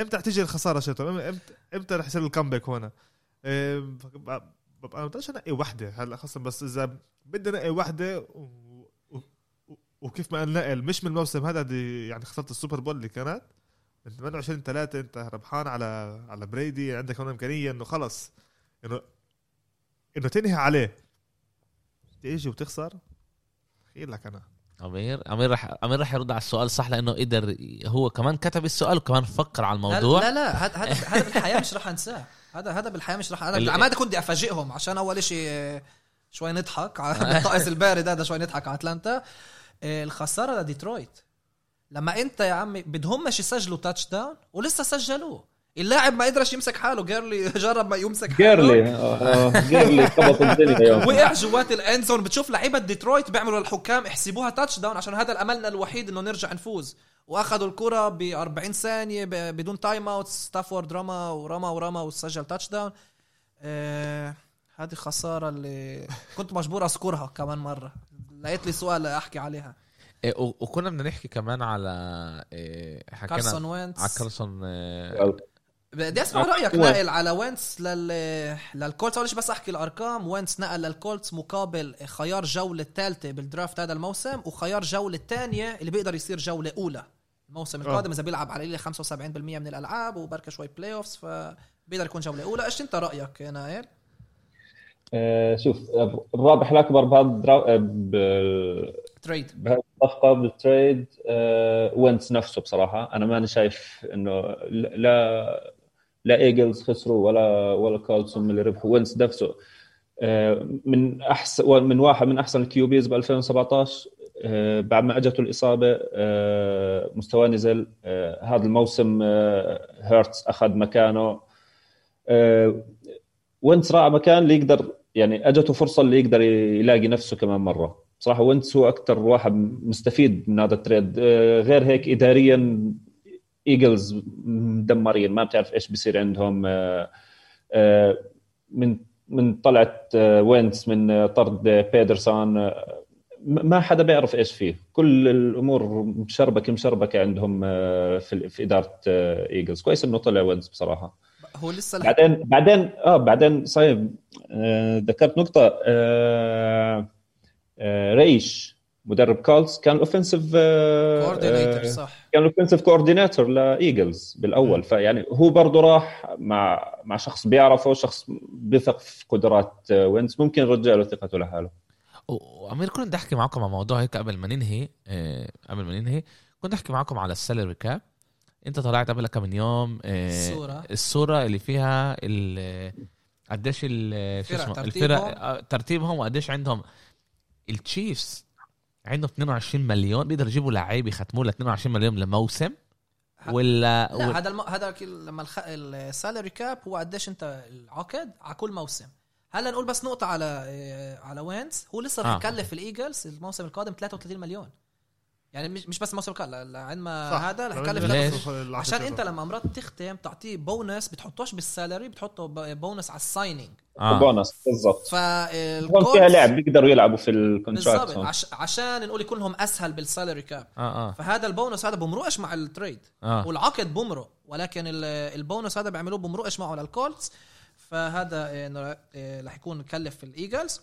إمتى تيجي الخسارة شتو إمتى إمتى رح يصير ال comeback هنا ببقى ما بقدرش انقي وحدة هلا خاصة بس إذا بدي انقي وحدة. وكيف ما نقل مش من الموسم هذا دي يعني خسرت ال Super Bowl اللي كانت. انت 28 3 انت ربحان على على بريدي عندك هون إمكانية إنه خلص. إنه إنه تنهي عليه. تيجي وتخسر. خير لك أنا. أمير أمير رح أمير رح يرد على السؤال صح لأنه قدر هو كمان كتب السؤال وكمان فكر على الموضوع. لا لا هذا هذا هذا بالحياة مش رح أنساه. هذا هذا بالحياة مش رح أنا عماد كنت أفاجئهم عشان أول شيء شوي نضحك على الطقس البارد هذا شوي نضحك على أتلانتا. الخسارة لديترويت. لما انت يا عمي بدهم مش يسجلوا touchdown ولسه سجلوه. اللاعب ما قدرش يمسك حاله جيرلي جرب ما يمسك حاله. جيرلي آه، جيرلي خبط الدنيا وقع جوات ال end zone بتشوف لعيبة ديترويت بيعملوا للحكام احسبوها touchdown عشان هذا املنا الوحيد إنه نرجع نفوز. وأخذوا الكرة ب 40 ثانية بدون timeout ستافورد رمى ورمى ورمى وسجل touchdown آه هذه خسارة اللي كنت مجبور أذكرها كمان مرة. لقيت لي سؤال أحكي عليها. إيه وكنا بدنا نحكي كمان على إيه حكينا كارسون وينتس على كارسون إيه بدي أسمع رأيك نقل على وينتس لل للكولتس. أول بس أحكي الأرقام. وينتس نقل للكولتس مقابل خيار جولة الثالثه بال draft هذا الموسم وخيار جولة الثانية اللي بيقدر يصير جولة أولى الموسم القادم. إذا بيلعب على 75% من الألعاب وبركة شوي playoffs فبيقدر يكون جولة أولى. إيش أنت رأيك يا نايل آه، شوف الرابح الأكبر بهذا ال dra- ب- trade بهذه الصفقه بال trade آه، وينتس نفسه بصراحة. أنا ماني شايف إنه لا لا ايجلز خسروا ولا ولا هم اللي ربحوا. وينتس نفسه آه، من احسن من واحد من أحسن ال QBs ب 2017 آه، بعد ما أجته الإصابة آه، مستواه نزل. آه، هذا الموسم آه، هيرتس أخذ مكانه. آه، وينتس راح مكان اللي يقدر يعني أجته فرصة اللي يقدر يلاقي نفسه كمان مرة. بصراحه وينتس هو أكثر واحد مستفيد من هذا ال trade. آه، غير هيك اداريا إيجلز مدمرين ما بتعرف إيش بيصير عندهم. آه، آه، من من طلعت وينتس من طرد بيدرسون. ما حدا بيعرف إيش فيه. كل الأمور مشربكة مشربكة عندهم في إدارة إيجلز. كويس إنه طلع وينتس بصراحة. هو لسه لح... بعدين بعدين آه بعدين صحيح آه، ذكرت نقطة. آه، آه، رايش مدرب كولز كان offensive coordinator صح. كان offensive coordinator لايجلز بالأول. فيعني هو برضه راح مع مع شخص بيعرفه شخص بيثق في قدرات آه، وينز ممكن يرجع له ثقته لحاله. وأمير كنت بدي أحكي معكم عن موضوع هيك قبل ما ننهي آه، قبل ما ننهي. كنت أحكي معكم على ال salary cap. انت طلعت قبل كم من يوم آه، الصورة. الصورة اللي فيها ال- قديش ال- شو اسمه. الفرق آه، ترتيبهم وقديش عندهم التشيفز عندهم 22 مليون بيقدروا يجيبوا لعيبه يختموا له 22 مليون لموسم ولا لا ولا- هذا الم... هذا لما الخ... السالري كاب هو قديش انت العقد على كل موسم هلا نقول بس نقطة على إيه، على وينز هو لسه آه. الإيجلز الموسم القادم 33 مليون يعني مش مش بس لا- لا، عند ما. هذا رح يكلف عشان. انت لما مرات تختم تعطيه بونس بتحطوش بال salary بتحطه بونس على ال signing آه. بونص بالضبط. فالكولتس هون فيها لعب بيقدروا يلعبوا في ال contract. عش... عشان نقول يكون لهم أسهل بال salary cap. آه آه. فهذا البونس هذا بمرقش مع ال trade آه. والعقد بمرق. ولكن ال- البونس هذا بيعملوه بمرقش معه للكولتس فهذا إنه، إيه، رح يكون مكلف في الايجلز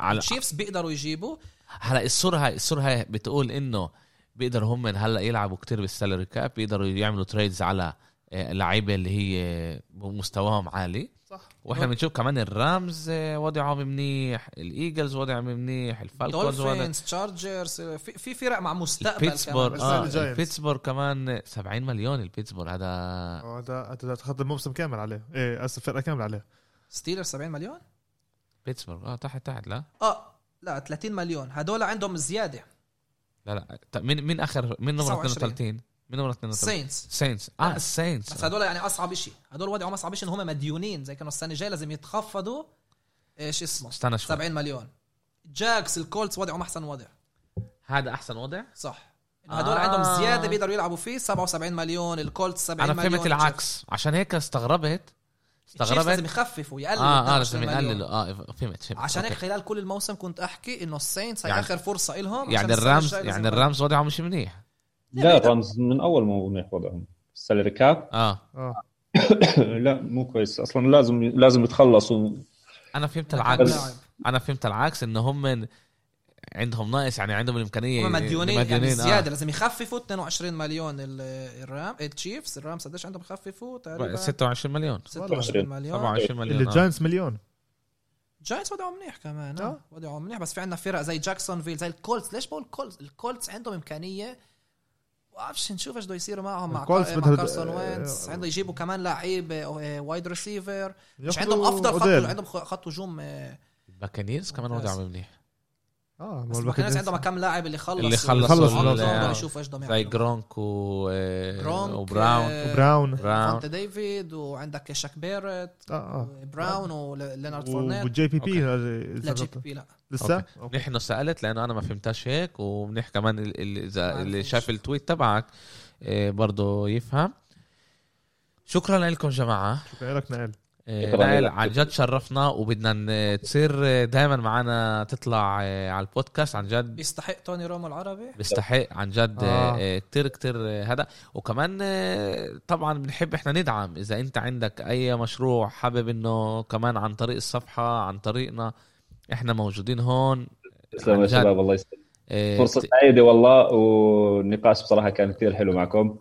على الشيفز بيقدروا يجيبوا. هلا الصورة هاي الصورة هاي بتقول إنه بيقدروا هم هلا يلعبوا كتير بالسالري كاب بيقدروا يعملوا تريدز على آه، لعيبة اللي هي مستواهم عالي. صح. وإحنا بنشوف كمان الرامز آه، وضعهم منيح الإيجلز وضعهم منيح الفالكونز دولفينز تشارجرز في في فرق مع مستقبل بيتسبور كمان آه الجاينتس. بيتسبور كمان 70 مليون البيتسبور هذا آه هذا هذا تاخذ موسم كامل عليه. إيه أسف فرقة كاملة عليه. ستيلرز 70 مليون؟ بيتسبور آه تحت تحت لا. آه لا 30 مليون. هدول عندهم زيادة. لا لا. ط- مين مين آخر؟ مين نمرة 29. 32 مين نمرة 32 سينتس سينتس آه السينتس بس هدول يعني أصعب شيء هدول وضعهم أصعب شيء إن هم مديونين. زي كانوا السنة الجاية لازم يتخفضوا. إيش اسمه؟ استنى شوي. 70 مليون. جاكس الكولتس وضعهم أحسن وضع. هذا أحسن وضع؟ صح. هدول آه. عندهم زيادة بيقدروا يلعبوا فيه. 77 مليون الكولتس 70 أنا مليون فهمت العكس عشان هيك استغربت ال Chiefs لازم استغربت يخففوا يقللوا آه آه 22 لازم. يقللوا آه فهمت فهمت. عشان هيك. خلال كل الموسم كنت أحكي إنه ال Saints هي يعني- آخر فرصة لهم يعني ال Rams يعني. ال Rams وضعهم مش منيح. لا ال Rams من أول ما منيح وضعهم. ال salary cap؟ آه. آه لا مو كويس. أصلا لازم لازم يتخلصوا. أنا فهمت العكس. أنا فهمت العكس ان هم من عندهم ناقص يعني عندهم الإمكانية هم مديونين يعني مديونين، زيادة لازم يخففوا 22 مليون ال- ال Ram ال Chiefs ال Rams قديش عندهم يخففوا آه. تقريبا 26 مليون 26 مليون 27 مليون آه. ال Giants مليون Giants وضعهم منيح كمان آه. آه وضعهم منيح بس في عندنا فرق زي Jacksonville زي ال Colts ليش بقول ال Colts ال Colts عندهم إمكانية بعرفش نشوف إيش بده يصيروا معهم مع, كار... كارسون وينتس آه. عنده يجيبوا كمان لعيب آه، wide receiver مش عندهم أفضل خط. عندهم خط هجوم آه، ال Buccaneers كمان. وضعهم منيح آه بس ما كانش عندهم كم لاعب اللي خلص اللي خلص آه. يشوفوا إيش بدهم زي جرونك و آه، جرونك وبراون آه، براون. براون. لافونتي ديفيد وعندك شاك باريت آه آه. براون ولينارد فورنيت. وال JPP لا JPP لا. لسه؟ انه سألت لأنه أنا ما فهمتهاش هيك ومنيح كمان ال- ال- إذا اللي. شاف ال tweet تبعك آه، برضه يفهم. شكرا لكم جماعة. شكرا لك نائل. آه، نائل. عن جد شرفنا وبدنا تصير دائما معنا تطلع آه، على البودكاست عن جد بيستحق توني رومو العربي بيستحق عن جد آه. آه. كتير كتير آه، هذا وكمان آه، طبعا بنحب إحنا ندعم إذا أنت عندك أي مشروع حابب إنه كمان عن طريق الصفحة عن طريقنا إحنا موجودين هون تسلموا عن يا. شباب الله يسلمك آه، فرصة سعيدة والله والنقاش بصراحة كان كثير حلو معكم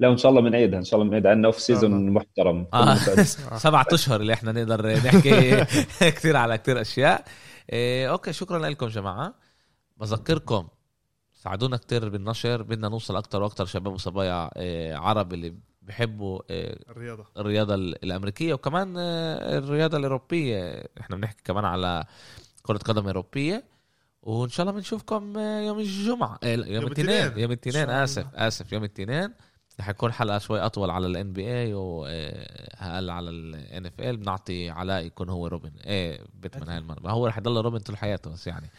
لا وإن شاء الله بنعيدها إن شاء الله بنعيدها عندنا off season محترم. آه. سبعة أشهر اللي إحنا نقدر نحكي كثير على كثير أشياء. إيه أوكي شكرا لكم جماعة. بذكركم ساعدونا كتير بالنشر. بدنا نوصل أكتر وأكتر شباب وصبايا إيه عرب اللي بحبوا إيه الرياضة. الرياضة ال- الأمريكية وكمان آه، الرياضة الأوروبية. إحنا بنحكي كمان على كرة قدم أوروبية. وإن شاء الله بنشوفكم آه، يوم الجمعة آه، يوم الاثنين. يوم الاثنين. آسف آسف يوم الاثنين. رح يكون حلقة شوي أطول على ال NBA واقل على ال NFL بنعطي علاء يكون هو روبن. إيه باتمان هاي المره هو رح يضل روبن طول حياته بس يعني.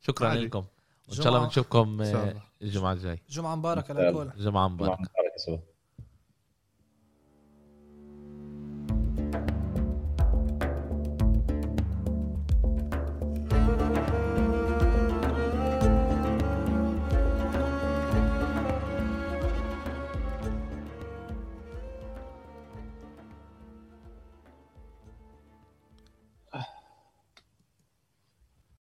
شكرا عادي. لكم. وإن شاء الله جمعة- بنشوفكم آه، الله. الجمعة الجاي. جمعة مباركة للكل جمعة مباركة. مبارك يا شباب